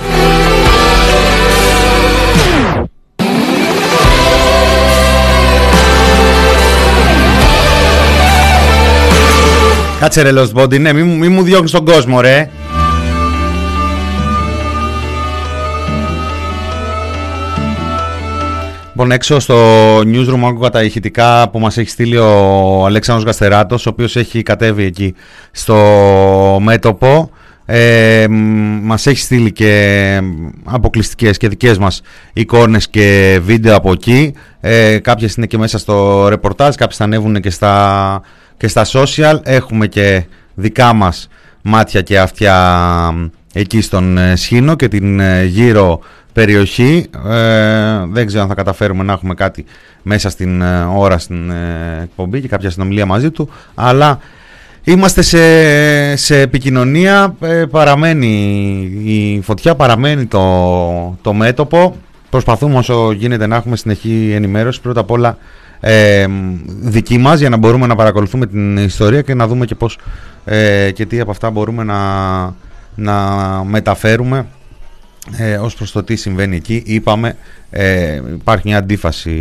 Κάτσε ρε Lost Body, ναι, μη, μη μου διώχνεις τον κόσμο ρε. Λοιπόν, έξω στο newsroom άκουγα τα ηχητικά που μας έχει στείλει ο Αλέξανδρος Γαστεράτος, ο οποίος έχει κατέβει εκεί στο μέτωπο. Ε, μας έχει στείλει και αποκλειστικές και δικές μας εικόνες και βίντεο από εκεί. Ε, κάποιες είναι και μέσα στο ρεπορτάζ, κάποιες θα ανέβουν και στα, και στα social. Έχουμε και δικά μας μάτια και αυτιά εκεί στον ε, Σχήνο και την ε, γύρω περιοχή. Ε, δεν ξέρω αν θα καταφέρουμε να έχουμε κάτι μέσα στην ε, ώρα στην ε, εκπομπή και κάποια συνομιλία μαζί του, αλλά είμαστε σε, σε επικοινωνία, παραμένει η φωτιά, παραμένει το, το μέτωπο. Προσπαθούμε όσο γίνεται να έχουμε συνεχή ενημέρωση. Πρώτα απ' όλα ε, δική μας για να μπορούμε να παρακολουθούμε την ιστορία και να δούμε και πώς και τι από αυτά μπορούμε να, να μεταφέρουμε ε, ως προς το τι συμβαίνει εκεί. Είπαμε ε, υπάρχει μια αντίφαση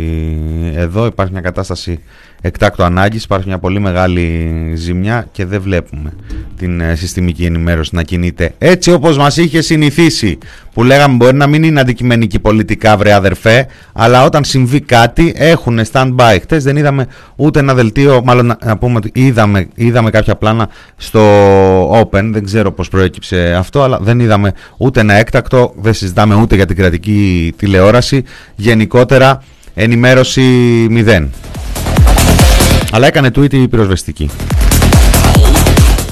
εδώ υπάρχει μια κατάσταση εκτάκτου ανάγκης υπάρχει μια πολύ μεγάλη ζημιά και δεν βλέπουμε την ε, συστημική ενημέρωση να κινείται έτσι όπως μας είχε συνηθίσει που λέγαμε μπορεί να μην είναι αντικειμενική πολιτικά βρε αδερφέ αλλά όταν συμβεί κάτι έχουν stand-by. Χτες δεν είδαμε ούτε ένα δελτίο μάλλον να, πούμε ότι είδαμε, είδαμε κάποια πλάνα στο Open δεν ξέρω πως προέκυψε αυτό αλλά δεν είδαμε ούτε ένα έκτακτο δεν συζητάμε ούτε για την κρατική τηλεόραση γενικότερα ενημέρωση μηδέν αλλά έκανε tweet η πυροσβεστική.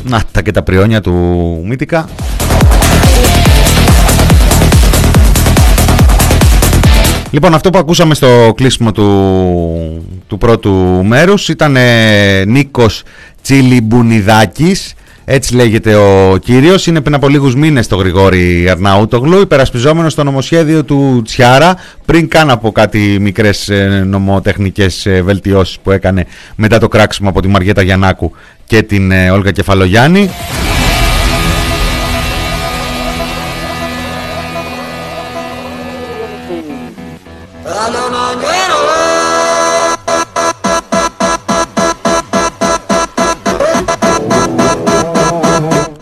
Να τα και τα πριόνια του Μύτικα. Λοιπόν, αυτό που ακούσαμε στο κλείσιμο του, του πρώτου μέρους ήταν ε, Νίκος Τσιλιμπουνιδάκης έτσι λέγεται ο κύριος. Είναι πριν από λίγους μήνες το Γρηγόρη Αρναούτογλου, υπερασπιζόμενος στο νομοσχέδιο του Τσιάρα, πριν καν από κάτι μικρές ε, νομοτεχνικές ε, βελτιώσεις που έκανε μετά το κράξιμο από τη Μαριέτα Γιαννάκου και την ε, Όλγα Κεφαλογιάννη.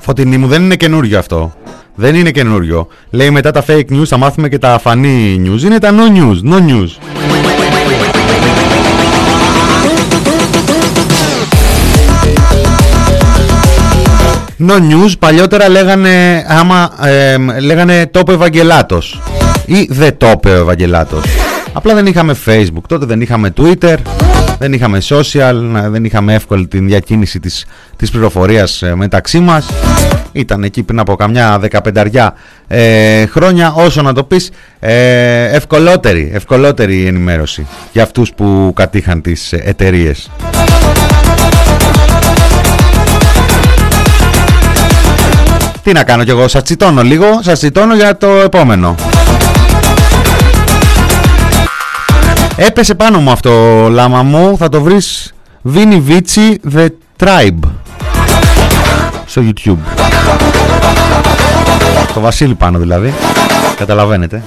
Φωτεινή μου δεν είναι καινούριο αυτό. Δεν είναι καινούριο. Λέει μετά τα fake news θα μάθουμε και τα φανή news. Είναι τα no news, no news. No news παλιότερα λέγανε, άμα, ε, λέγανε τόπο Ευαγγελάτος ή δε τόπο Ευαγγελάτος. Απλά δεν είχαμε facebook, τότε δεν είχαμε twitter, δεν είχαμε social, δεν είχαμε εύκολη την διακίνηση της, της πληροφορίας ε, μεταξύ μας. Ήταν εκεί πριν από καμιά δεκαπενταριά ε, χρόνια, όσο να το πεις, ε, ευκολότερη, ευκολότερη η ενημέρωση για αυτούς που κατήχαν τις εταιρείες. Τι να κάνω κι εγώ, σας τσιτώνω λίγο, σας τσιτώνω για το επόμενο. Έπεσε πάνω μου αυτό λάμα μου, θα το βρεις Vini Vici The Tribe στο YouTube. Το Βασίλη πάνω δηλαδή, καταλαβαίνετε.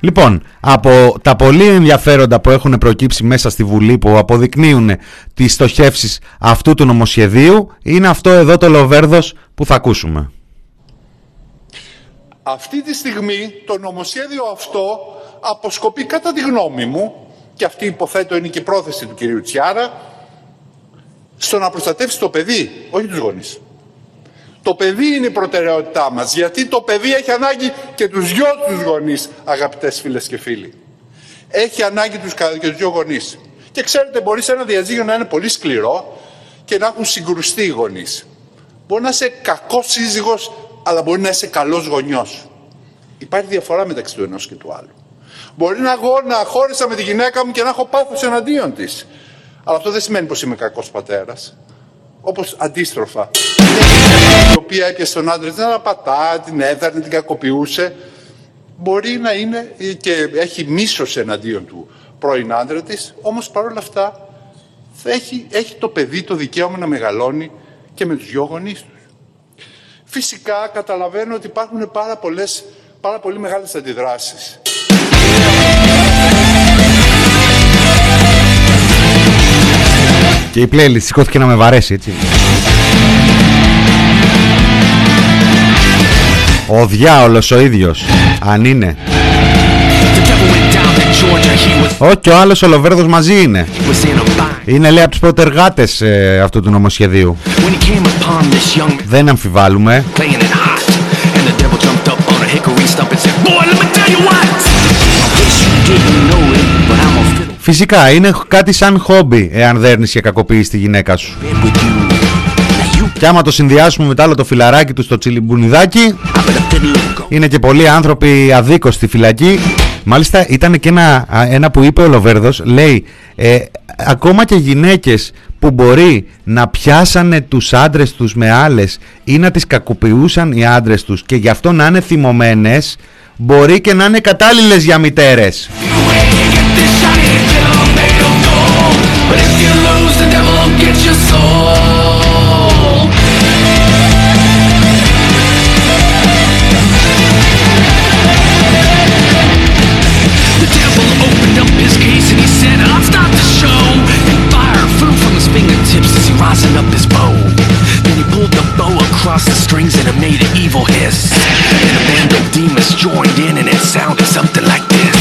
Λοιπόν, από τα πολύ ενδιαφέροντα που έχουν προκύψει μέσα στη Βουλή που αποδεικνύουν τις στοχεύσεις αυτού του νομοσχεδίου είναι αυτό εδώ το λοβέρδος που θα ακούσουμε. Αυτή τη στιγμή το νομοσχέδιο αυτό αποσκοπεί κατά τη γνώμη μου και αυτή υποθέτω είναι και η πρόθεση του κυρίου Τσιάρα στο να προστατεύσει το παιδί, όχι τους γονείς. Το παιδί είναι η προτεραιότητά μας, γιατί το παιδί έχει ανάγκη και τους δυο τους γονείς, αγαπητές φίλες και φίλοι. Έχει ανάγκη τους και τους δυο γονείς. Και ξέρετε, μπορεί σε ένα διαζύγιο να είναι πολύ σκληρό και να έχουν συγκρουστεί οι γονείς. Μπορεί να είσαι κακός σύζυγος, αλλά μπορεί να είσαι καλός γονιός. Υπάρχει διαφορά μεταξύ του ενός και του άλλου. Μπορεί να εγώ να χώρισα με τη γυναίκα μου και να έχω πάθος εναντίον της. Αλλά αυτό δεν σημαίνει πως είμαι κακός πατέρας. Όπως αντίστροφα η οποία έπιασε τον άντρα την αναπατά, την έδαρνε, την κακοποιούσε, μπορεί να είναι και έχει μίσος εναντίον του πρώην άντρα της, όμως παρόλα αυτά θα έχει, έχει το παιδί το δικαίωμα να μεγαλώνει και με τους δυο γονείς τους. Φυσικά καταλαβαίνω ότι υπάρχουν πάρα, πολλές, πάρα πολύ μεγάλες αντιδράσεις. Και η playlist σηκώθηκε να με βαρέσει έτσι. Ο διάολος ο ίδιος Αν είναι. Όχι ο άλλος ο Λοβέρδος μαζί είναι. Είναι λέει από τους πρωτεργάτες ε, αυτού του νομοσχεδίου. Δεν αμφιβάλλουμε Φυσικά είναι κάτι σαν χόμπι εάν δέρνεις και κακοποιείς τη γυναίκα σου. Και άμα το συνδυάσουμε με το άλλο το φιλαράκι του στο τσιλιμπουνιδάκι Είναι και πολλοί άνθρωποι αδίκως στη φυλακή. Μάλιστα ήταν και ένα, ένα που είπε ο Λοβέρδος Λέει ε, ακόμα και γυναίκες που μπορεί να πιάσανε τους άντρες τους με άλλες Ή να τις κακοποιούσαν οι άντρες τους Και γι' αυτό να είναι θυμωμένες Μπορεί και να είναι κατάλληλες για μητέρες the devil will get your soul. The devil opened up his case and he said, I'll stop the show. And fire flew from his fingertips as he rising up his bow Then he pulled the bow across the strings and it made an evil hiss. And a band of demons joined in and it sounded something like this.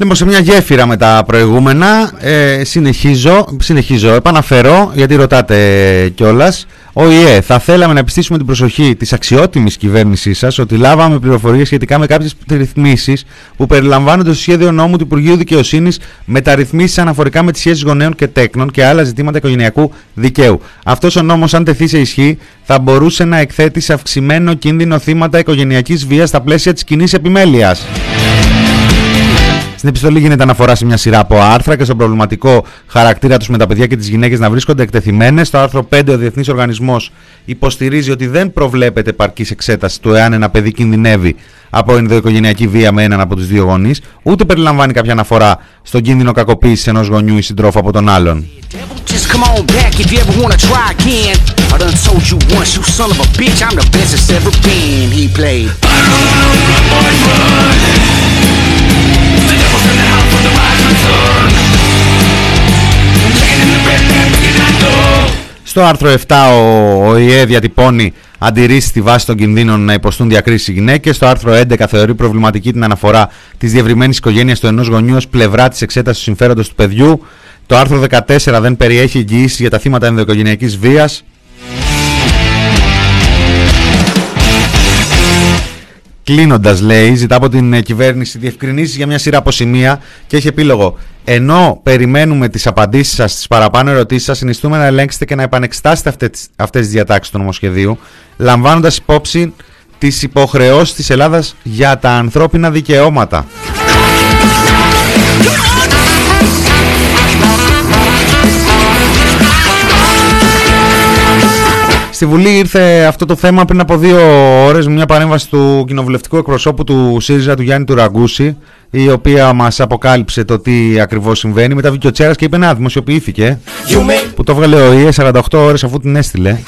Λοιπόν, σε μια γέφυρα με τα προηγούμενα, ε, συνεχίζω, συνεχίζω, επαναφέρω, γιατί ρωτάτε κιόλας. Ο ΙΕ, θα θέλαμε να επιστήσουμε την προσοχή της αξιότιμης κυβέρνησής σας ότι λάβαμε πληροφορίες σχετικά με κάποιες ρυθμίσεις που περιλαμβάνονται στο σχέδιο νόμου του Υπουργείου Δικαιοσύνης μεταρρυθμίσεις αναφορικά με τις σχέσεις γονέων και τέκνων και άλλα ζητήματα οικογενειακού δικαίου. Αυτός ο νόμος, αν τεθεί σε ισχύ, θα μπορούσε να εκθέτει σε αυξημένο κίνδυνο θύματα οικογενειακής βίας στα πλαίσια της κοινής επιμέλειας. Στην επιστολή γίνεται αναφορά σε μια σειρά από άρθρα και στον προβληματικό χαρακτήρα τους με τα παιδιά και τις γυναίκες να βρίσκονται εκτεθειμένες. Στο άρθρο 5, ο Διεθνής Οργανισμός υποστηρίζει ότι δεν προβλέπεται επαρκής εξέταση του εάν ένα παιδί κινδυνεύει από ενδοοικογενειακή βία με έναν από τους δύο γονείς, ούτε περιλαμβάνει κάποια αναφορά στον κίνδυνο κακοποίησης ενός γονιού ή συντρόφου από τον άλλον. Στο άρθρο 7 ο, ο ΙΕ διατυπώνει αντιρρήσεις στη βάση των κινδύνων να υποστούν διακρίσεις οι γυναίκες. Στο άρθρο 11 θεωρεί προβληματική την αναφορά της διευρυμένης οικογένειας του ενός γονιού ως πλευρά της εξέτασης του συμφέροντος του παιδιού. Το άρθρο 14 δεν περιέχει εγγυήσεις για τα θύματα ενδοοικογενειακής βίας. Κλείνοντας, λέει, ζητά από την ε, κυβέρνηση διευκρινήσεις για μια σειρά από σημεία και έχει επίλογο. Ενώ περιμένουμε τις απαντήσεις σας στι παραπάνω ερωτήσεις σας, συνιστούμε να ελέγξετε και να επανεξετάσετε αυτές τις διατάξεις του νομοσχεδίου, λαμβάνοντας υπόψη τις υποχρεώσεις της Ελλάδας για τα ανθρώπινα δικαιώματα. Στη Βουλή ήρθε αυτό το θέμα πριν από δύο ώρες με μια παρέμβαση του κοινοβουλευτικού εκπροσώπου του ΣΥΡΙΖΑ του Γιάννη Τουραγκούση η οποία μας αποκάλυψε το τι ακριβώς συμβαίνει μετά βγήκε ο Τσέρας και είπε να δημοσιοποιήθηκε που το έβγαλε ο ΙΕ 48 ώρες αφού την έστειλε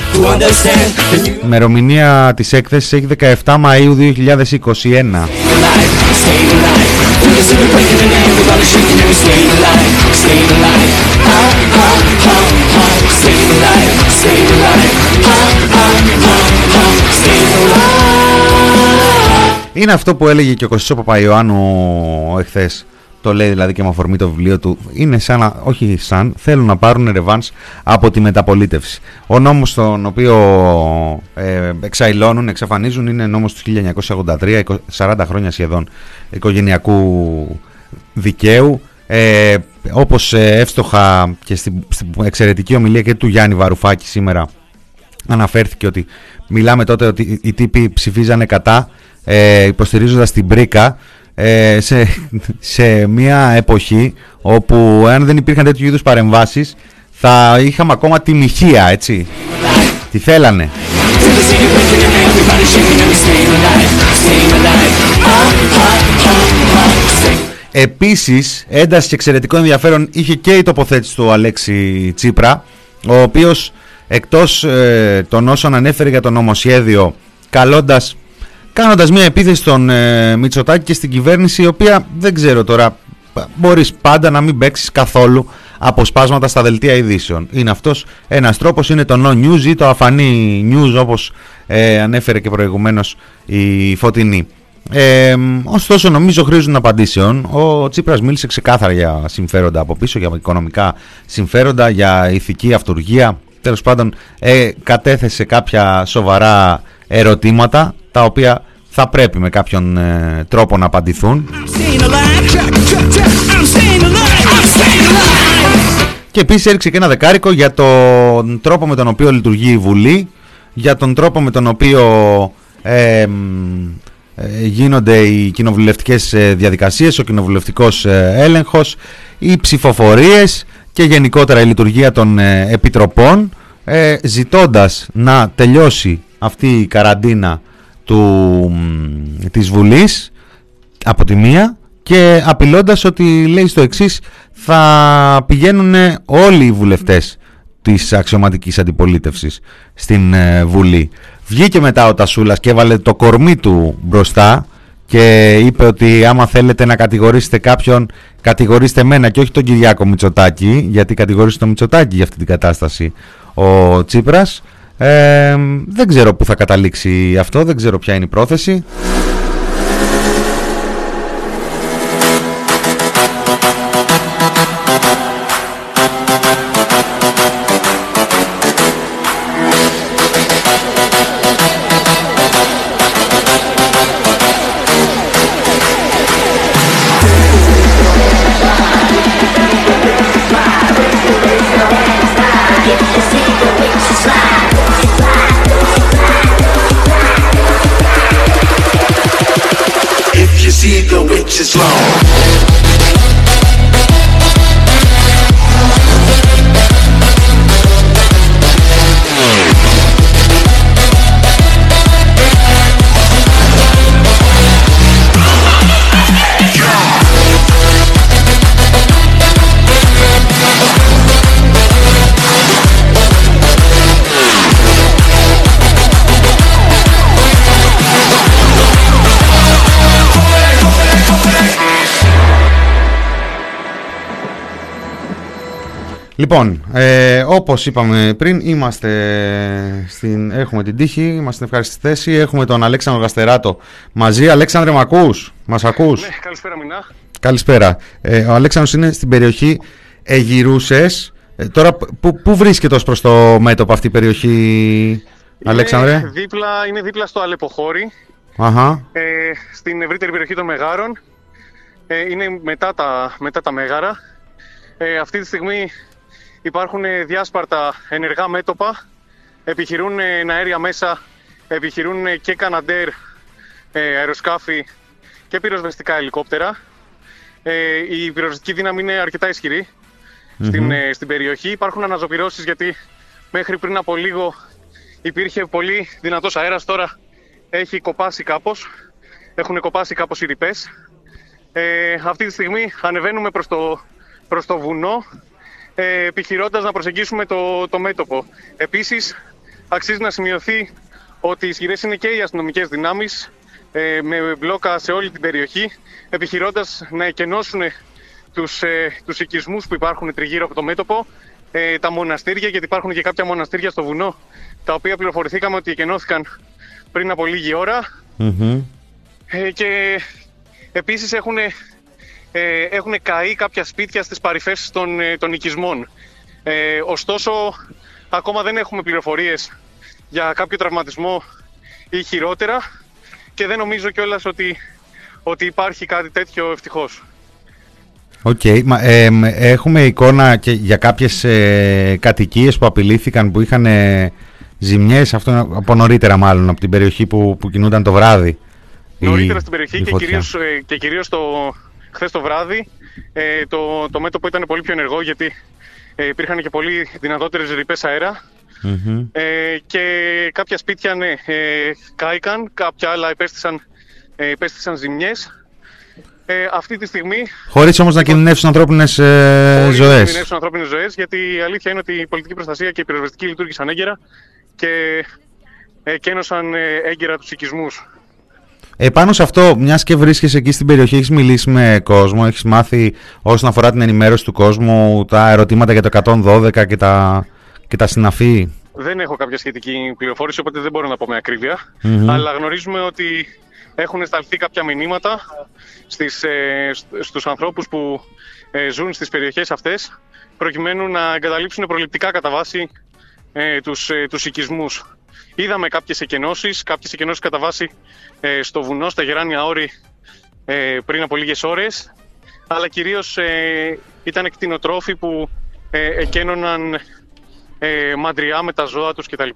η ημερομηνία της έκθεσης έχει 17 Μαΐου 2021 Είναι αυτό που έλεγε και ο Κωστής Παπαϊωάννου εχθές το λέει δηλαδή και με αφορμή το βιβλίο του, είναι σαν να, όχι σαν, θέλουν να πάρουν ρεβάνς από τη μεταπολίτευση. Ο νόμος τον οποίο ε, εξαϊλώνουν, εξαφανίζουν είναι νόμος του 1983, 40 χρόνια σχεδόν οικογενειακού δικαίου. Ε, όπως ε, εύστοχα και στην, στην εξαιρετική ομιλία και του Γιάννη Βαρουφάκη σήμερα αναφέρθηκε ότι μιλάμε τότε ότι οι τύποι ψηφίζανε κατά ε, υποστηρίζοντας την Μπρίκα ε, σε, σε μια εποχή όπου αν δεν υπήρχαν τέτοιου είδους παρεμβάσεις θα είχαμε ακόμα τη μοιχεία έτσι. Τι θέλανε Επίσης έντασης και εξαιρετικό ενδιαφέρον είχε και η τοποθέτηση του Αλέξη Τσίπρα ο οποίος εκτός ε, των όσων ανέφερε για το νομοσχέδιο καλώντας κάνοντας μια επίθεση στον ε, Μητσοτάκη και στην κυβέρνηση η οποία δεν ξέρω τώρα μπορείς πάντα να μην παίξεις καθόλου αποσπάσματα στα δελτία ειδήσεων. Είναι αυτός ένας τρόπος, είναι το no news ή το αφανή news όπως ε, ανέφερε και προηγουμένως η Φωτεινή. Ε, ωστόσο νομίζω χρήζουν απαντήσεων. Ο Τσίπρας μίλησε ξεκάθαρα για συμφέροντα από πίσω, για οικονομικά συμφέροντα, για ηθική αυτουργία. Τέλος πάντων ε, κατέθεσε κάποια σοβαρά ερωτήματα τα οποία θα πρέπει με κάποιον ε, τρόπο να απαντηθούν. Και επίσης έριξε και ένα δεκάρικο για τον τρόπο με τον οποίο λειτουργεί η Βουλή, για τον τρόπο με τον οποίο ε, γίνονται οι κοινοβουλευτικές ε, διαδικασίες, ο κοινοβουλευτικός έλεγχος, οι ψηφοφορίες και γενικότερα η λειτουργία των επιτροπών, ζητώντας να τελειώσει αυτή η καραντίνα του, της Βουλής από τη μία και απειλώντας ότι λέει στο εξής θα πηγαίνουν όλοι οι βουλευτές της αξιωματικής αντιπολίτευσης στην ε, Βουλή. Βγήκε μετά ο Τασούλας και έβαλε το κορμί του μπροστά και είπε ότι άμα θέλετε να κατηγορήσετε κάποιον κατηγορήστε μένα και όχι τον Κυριάκο Μητσοτάκη γιατί κατηγορήστε τον Μητσοτάκη για αυτή την κατάσταση ο Τσίπρας ε, δεν ξέρω πού θα καταλήξει αυτό, δεν ξέρω ποια είναι η πρόθεση. Λοιπόν, ε, όπως είπαμε πριν, είμαστε στην, έχουμε την τύχη, είμαστε στην ευχάριστη θέση. Έχουμε τον Αλέξανδρο Γαστεράτο μαζί. Αλέξανδρε, μ' ακούς; Μας ακούς; Ναι, καλησπέρα Μινά. Καλησπέρα. Ε, ο Αλέξανδρος είναι στην περιοχή Αιγυρούσες. Ε, τώρα, πού, πού βρίσκεται ως προς το μέτωπο αυτή η περιοχή, Αλέξανδρε; Είναι δίπλα, είναι δίπλα στο Αλεποχώρι, Αχα. ε, στην ευρύτερη περιοχή των Μεγάρων. Ε, είναι μετά τα, μετά τα Μέγαρα. Ε, αυτή τη στιγμή υπάρχουν ε, διάσπαρτα ενεργά μέτωπα. Επιχειρούν ε, αέρια μέσα, επιχειρούν ε, και καναντέρ ε, αεροσκάφη και πυροσβεστικά ελικόπτερα. Ε, η πυροσβεστική δύναμη είναι αρκετά ισχυρή στην, ε, στην περιοχή. Υπάρχουν αναζωπυρώσεις γιατί μέχρι πριν από λίγο υπήρχε πολύ δυνατός αέρας. Τώρα έχει κοπάσει κάπως. Έχουν κοπάσει κάπως οι ρηπές. Ε, αυτή τη στιγμή ανεβαίνουμε προς το, προς το βουνό ε, επιχειρώντας να προσεγγίσουμε το, το μέτωπο. Επίσης, αξίζει να σημειωθεί ότι ισχυρές είναι και οι αστυνομικές δυνάμεις ε, με μπλόκα σε όλη την περιοχή, επιχειρώντας να εκενώσουν τους, ε, τους οικισμούς που υπάρχουν τριγύρω από το μέτωπο, ε, τα μοναστήρια, γιατί υπάρχουν και κάποια μοναστήρια στο βουνό, τα οποία πληροφορηθήκαμε ότι εκενώθηκαν πριν από λίγη ώρα. Ε, και επίσης έχουν, ε, έχουν καεί κάποια σπίτια στις παρυφές των, ε, των οικισμών. Ε, ωστόσο, ακόμα δεν έχουμε πληροφορίες για κάποιο τραυματισμό ή χειρότερα και δεν νομίζω κιόλας ότι, ότι υπάρχει κάτι τέτοιο ευτυχώς. Οκ. Μα, ε, μ, έχουμε εικόνα και για κάποιες ε, κατοικίες που απειλήθηκαν που είχαν ε, ζημιές, αυτό είναι από νωρίτερα μάλλον, από την περιοχή που, που κινούνταν το βράδυ. η- Νωρίτερα στην περιοχή η και φωτιά. κυρίως, ε, και κυρίως το, χθες το βράδυ ε, το, το μέτωπο ήταν πολύ πιο ενεργό γιατί ε, υπήρχαν και πολύ δυνατότερες ρηπές αέρα Μμμ. ε, και κάποια σπίτια ναι, ε, κάηκαν, κάποια άλλα επέστησαν, ε, επέστησαν ζημιές. Ε, αυτή τη στιγμή Χωρίς όμως να κινδυνεύσουν ανθρώπινες ε, χωρίς να ζωές. κινδυνεύσουν ανθρώπινες ζωές γιατί η αλήθεια είναι ότι η πολιτική προστασία και η πυροσβεστική λειτουργήσαν έγκαιρα και ε, κένωσαν ε, έγκαιρα τους οικισμούς. Ε, πάνω σε αυτό, μιας και βρίσκεσαι εκεί στην περιοχή, έχεις μιλήσει με κόσμο, έχεις μάθει όσον αφορά την ενημέρωση του κόσμου, τα ερωτήματα για το 112 και τα, και τα συναφή; Δεν έχω κάποια σχετική πληροφόρηση, οπότε δεν μπορώ να πω με ακρίβεια. Μμμ. Αλλά γνωρίζουμε ότι έχουν σταλθεί κάποια μηνύματα στις, ε, στ- στους ανθρώπους που ε, ζουν στις περιοχές αυτές, προκειμένου να εγκαταλείψουν προληπτικά κατά βάση ε, τους, ε, τους οικισμούς. Είδαμε κάποιες εκενώσεις, κάποιες εκενώσεις κατά βάση ε, στο βουνό, στα Γεράνια Όρη, ε, πριν από λίγες ώρες, αλλά κυρίως ε, ήταν κτηνοτρόφοι που ε, εκένωναν ε, μαντριά με τα ζώα τους κτλ.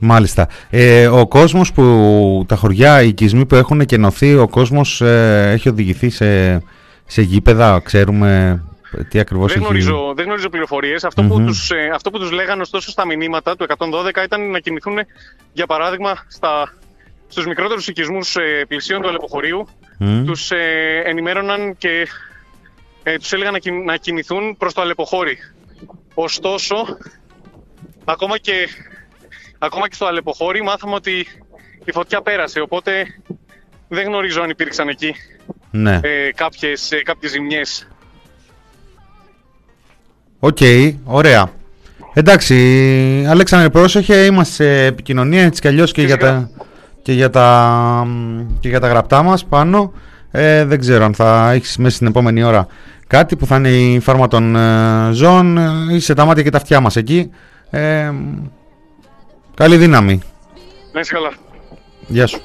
Μάλιστα. Ε, ο κόσμος που, τα χωριά, οι οικισμοί που έχουν κενωθεί, ο κόσμος ε, έχει οδηγηθεί σε, σε γήπεδα, ξέρουμε τι ακριβώς Δεν έχει... γνωρίζω, δεν γνωρίζω πληροφορίες. Αυτό, που Μμμ. τους, ε, αυτό που τους λέγανε ωστόσο στα μηνύματα του 112 ήταν να κινηθούν, για παράδειγμα, στα, στους μικρότερους οικισμούς ε, πλησίων του αλεποχωρίου. Μμ. Τους ε, ενημέρωναν και ε, τους έλεγαν να, κιν- να κινηθούν προς το αλεποχώρι. Ωστόσο, ακόμα και, ακόμα και στο αλεποχώρι μάθαμε ότι η φωτιά πέρασε, οπότε δεν γνωρίζω αν υπήρξαν εκεί Ναι. ε, κάποιες, ε, κάποιες ζημιές. Οκ, ωραία. Εντάξει, Αλέξανδρε, πρόσεχε, είμαστε σε επικοινωνία έτσι κι αλλιώς και για, τα, και, για τα, και για τα γραπτά μας πάνω. Ε, δεν ξέρω αν θα έχεις μέσα στην επόμενη ώρα κάτι που θα είναι η φάρμα των ε, ζώων. Ε, Είσαι τα μάτια και τα αυτιά μας εκεί. Ε, καλή δύναμη. Να είσαι καλά. Γεια σου.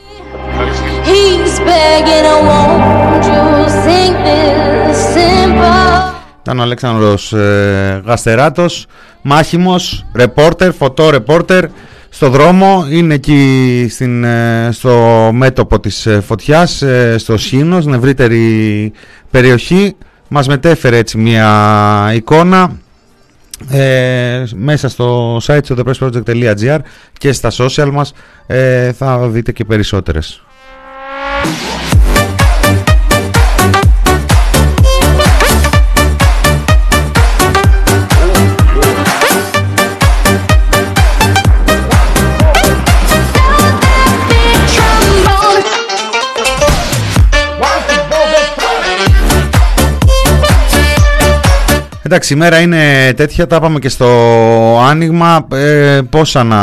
He's begging, I won't you sing this simple. Ήταν ο Αλέξανδρος ε, Γαστεράτος, μάχημος, ρεπόρτερ, φωτό ρεπόρτερ, στο δρόμο, είναι εκεί στην, ε, στο μέτωπο της ε, φωτιάς, ε, στο Σχήνο, στην ευρύτερη περιοχή. Μας μετέφερε έτσι μια εικόνα ε, μέσα στο site στο thepressproject.gr και στα social μας ε, θα δείτε και περισσότερες. Εντάξει, η μέρα είναι τέτοια, τα είπαμε και στο άνοιγμα. Ε, πόσα, να,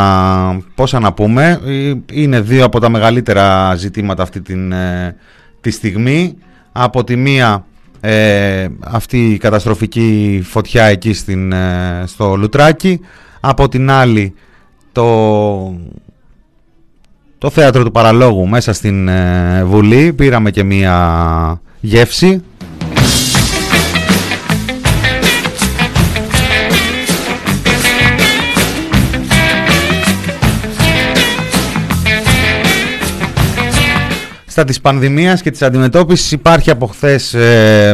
πόσα να πούμε. Ε, Είναι δύο από τα μεγαλύτερα ζητήματα αυτή την, ε, τη στιγμή. Από τη μία ε, αυτή η καταστροφική φωτιά εκεί στην, ε, στο Λουτράκι. Από την άλλη το, το θέατρο του παραλόγου μέσα στην ε, Βουλή. Πήραμε και μία γεύση. Στα της πανδημίας και της αντιμετώπισης υπάρχει από χθες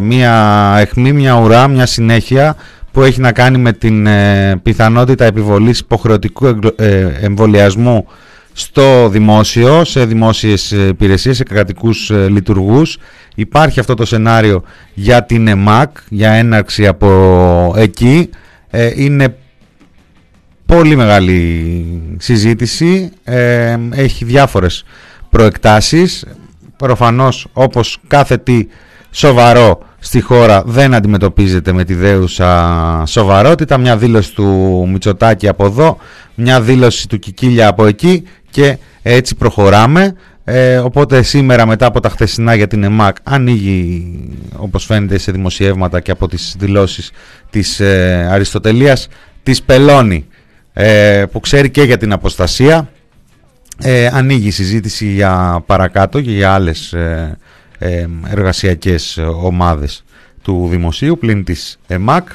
μια αιχμή, μια ουρά, μια συνέχεια που έχει να κάνει με την ε, πιθανότητα επιβολής υποχρεωτικού εγκλο- ε, εμβολιασμού στο δημόσιο, σε δημόσιες ε, υπηρεσίες, σε κρατικούς ε, λειτουργούς. Υπάρχει αυτό το σενάριο για την ΕΜΑΚ, για έναρξη από εκεί. Ε, είναι πολύ μεγάλη συζήτηση, ε, έχει διάφορες προεκτάσεις. Προφανώς όπως κάθε τι σοβαρό στη χώρα δεν αντιμετωπίζεται με τη δέουσα σοβαρότητα. Μια δήλωση του Μητσοτάκη από εδώ, μια δήλωση του Κικίλια από εκεί και έτσι προχωράμε. Ε, οπότε σήμερα μετά από τα χθεσινά για την ΕΜΑΚ ανοίγει όπως φαίνεται σε δημοσιεύματα και από τις δηλώσεις της ε, Αριστοτελείας της Πελώνη ε, που ξέρει και για την αποστασία ε, ανοίγει η συζήτηση για παρακάτω και για άλλες ε, ε, εργασιακές ομάδες του Δημοσίου πλην της ΕΜΑΚ.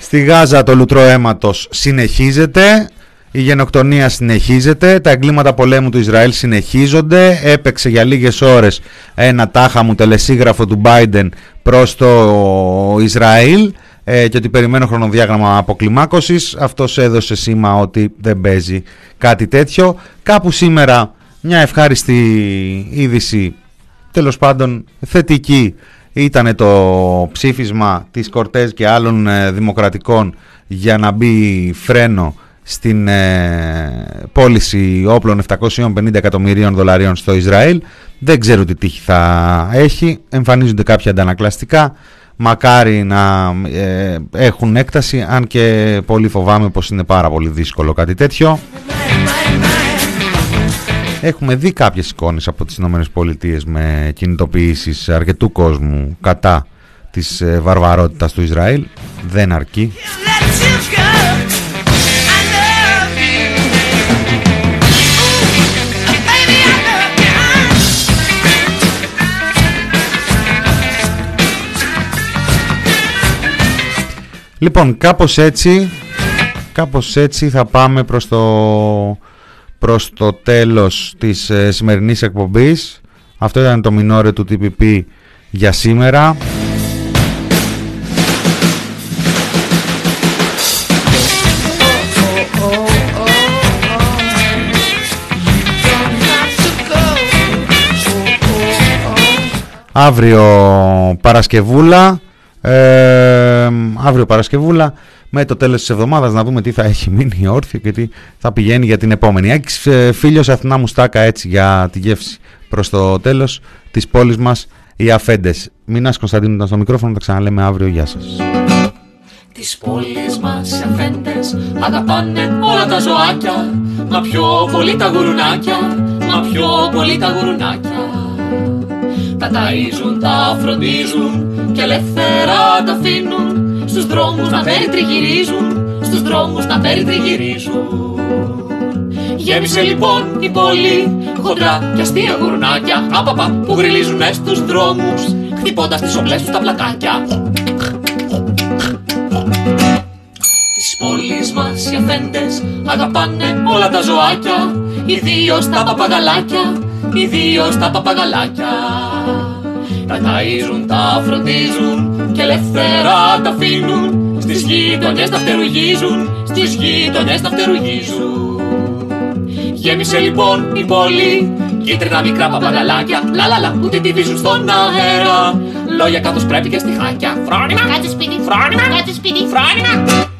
Στη Γάζα το λουτρό αίματος συνεχίζεται, η γενοκτονία συνεχίζεται, τα εγκλήματα πολέμου του Ισραήλ συνεχίζονται, έπαιξε για λίγες ώρες ένα τάχα μου τελεσίγραφο του Biden προς το Ισραήλ ε, και ότι περιμένω χρονοδιάγραμμα αποκλιμάκωσης, αυτός έδωσε σήμα ότι δεν παίζει κάτι τέτοιο. Κάπου σήμερα μια ευχάριστη είδηση, τέλος πάντων θετική, ήταν το ψήφισμα της Κορτέζ και άλλων ε, δημοκρατικών για να μπει φρένο στην ε, πώληση όπλων 750 εκατομμυρίων δολαρίων στο Ισραήλ. Δεν ξέρω τι τύχη θα έχει. Εμφανίζονται κάποια αντανακλαστικά. Μακάρι να ε, έχουν έκταση, αν και πολύ φοβάμαι πως είναι πάρα πολύ δύσκολο κάτι τέτοιο. Έχουμε δει κάποιες εικόνες από τις Ηνωμένες Πολιτείες με κινητοποιήσεις αρκετού κόσμου κατά της ε, βαρβαρότητας του Ισραήλ. Δεν αρκεί. Λοιπόν, κάπως έτσι, κάπως έτσι θα πάμε προς το, προς το τέλος της ε, σημερινής εκπομπής. Αυτό ήταν το μινόρε του TPP για σήμερα. Αύριο Παρασκευούλα ε, αύριο Παρασκευούλα με το τέλος της εβδομάδας να δούμε τι θα έχει μείνει η όρθια και τι θα πηγαίνει για την επόμενη. Άκης ε, φίλος Αθηνά Μουστάκα έτσι για τη γεύση προς το τέλος της πόλης μας οι Αφέντες. Μινάς Κωνσταντίνου ήταν στο μικρόφωνο, τα ξαναλέμε αύριο. Γεια σας. Της πόλης μας οι αφέντες αγαπάνε όλα τα ζωάκια Μα πιο πολύ τα γουρουνάκια, μα πιο πολύ τα γουρουνάκια Τα ταΐζουν, τα φροντίζουν και ελεύθερα τα αφήνουν. Στους δρόμους να περιτριγυρίζουν, στους δρόμους να περιτριγυρίζουν. Γέμισε λοιπόν η πόλη χοντρά και αστεία γουρνάκια Άπαπα που γριλίζουνε στους δρόμους χτυπώντας τις οπλές τους τα πλακάκια πόλης μας οι αφέντες αγαπάνε όλα τα ζωάκια Ιδίως τα παπαγαλάκια, ιδίως τα παπαγαλάκια. Τα ταΐζουν, τα φροντίζουν και ελεύθερα τα αφήνουν Στις γειτονιές τα φτερουγίζουν, στις γειτονιές τα φτερουγίζουν. Γέμισε λοιπόν η πόλη Κίτρινα μικρά παπαγαλάκια Λαλαλα που την τυβίζουν στον αέρα. Λόγια καθώς πρέπει και στη χάκια Φρόνημα! Κάτσε σπίτι. Φρόνημα! Κάτσε σπίτι. Φρόνημα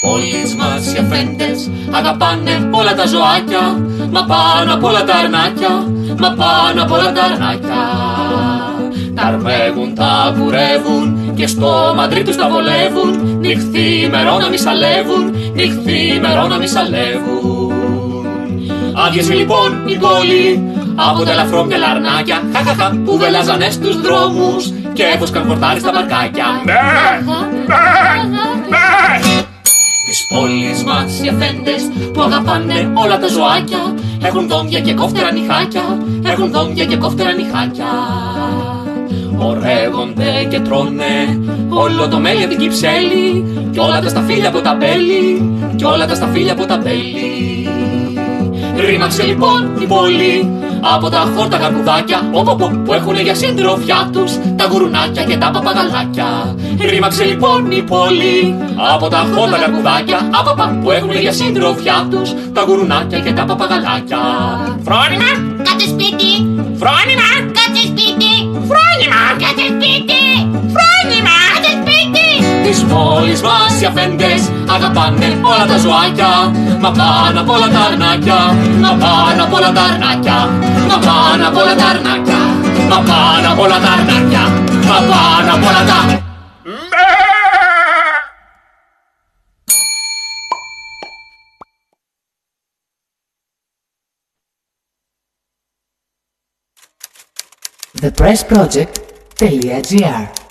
Της πόλης μας οι αφέντες Αγαπάνε όλα τα ζωάκια Μα πάνω απ' όλα τα αρνάκια μα πάνω απ' όλα τα αρνάκια. Τα αρμέγουν, τα κουρεύουν και στο μαντρί τους τα βολεύουν. Νυχθή μερό να μη σαλεύουν, νυχθή μερό να μη σαλεύουν. Άδειασε λοιπόν η πόλη από τα ελαφρόμυαλα αρνάκια χαχαχα, που βελάζανε στους δρόμους και έβοσκαν χορτάρι στα μπαρκάκια. Της πόλης μας οι αφέντες που αγαπάνε όλα τα ζωάκια έχουν δόντια και κόφτερα νυχάκια, έχουν δόντια και κόφτερα νυχάκια. Ορεύονται και τρώνε όλο το μέλι από την κυψέλη κι όλα τα σταφύλια από τα μπέλη κι όλα τα σταφύλια από τα μπέλη. Ρήμαξε λοιπόν η πόλη από τα χόρτα καρπουδάκια οποπο, που έχουν για συντροφιά τους τα γουρνάκια και τα παπαγαλάκια. Ρήμαξε λοιπόν η πόλη από τα χόρτα καρπουδάκια απαπα, που έχουν για συντροφιά τους τα γουρνάκια και τα παπαγαλάκια. Φρόνημα! Κάτσε σπίτι! Φρόνημα! Της πόλης μας οι αφέντες αγαπάνε όλα τα ζωάκια. Μα πάνω απ' όλα τα αρνάκια Μα πάνω απ' όλα τα αρνάκια Μα πάνω απ' όλα τα αρνάκια Μα πάνω απ' όλα τα αρνάκια Μα πάνω απ' όλα τα... thepressproject.gr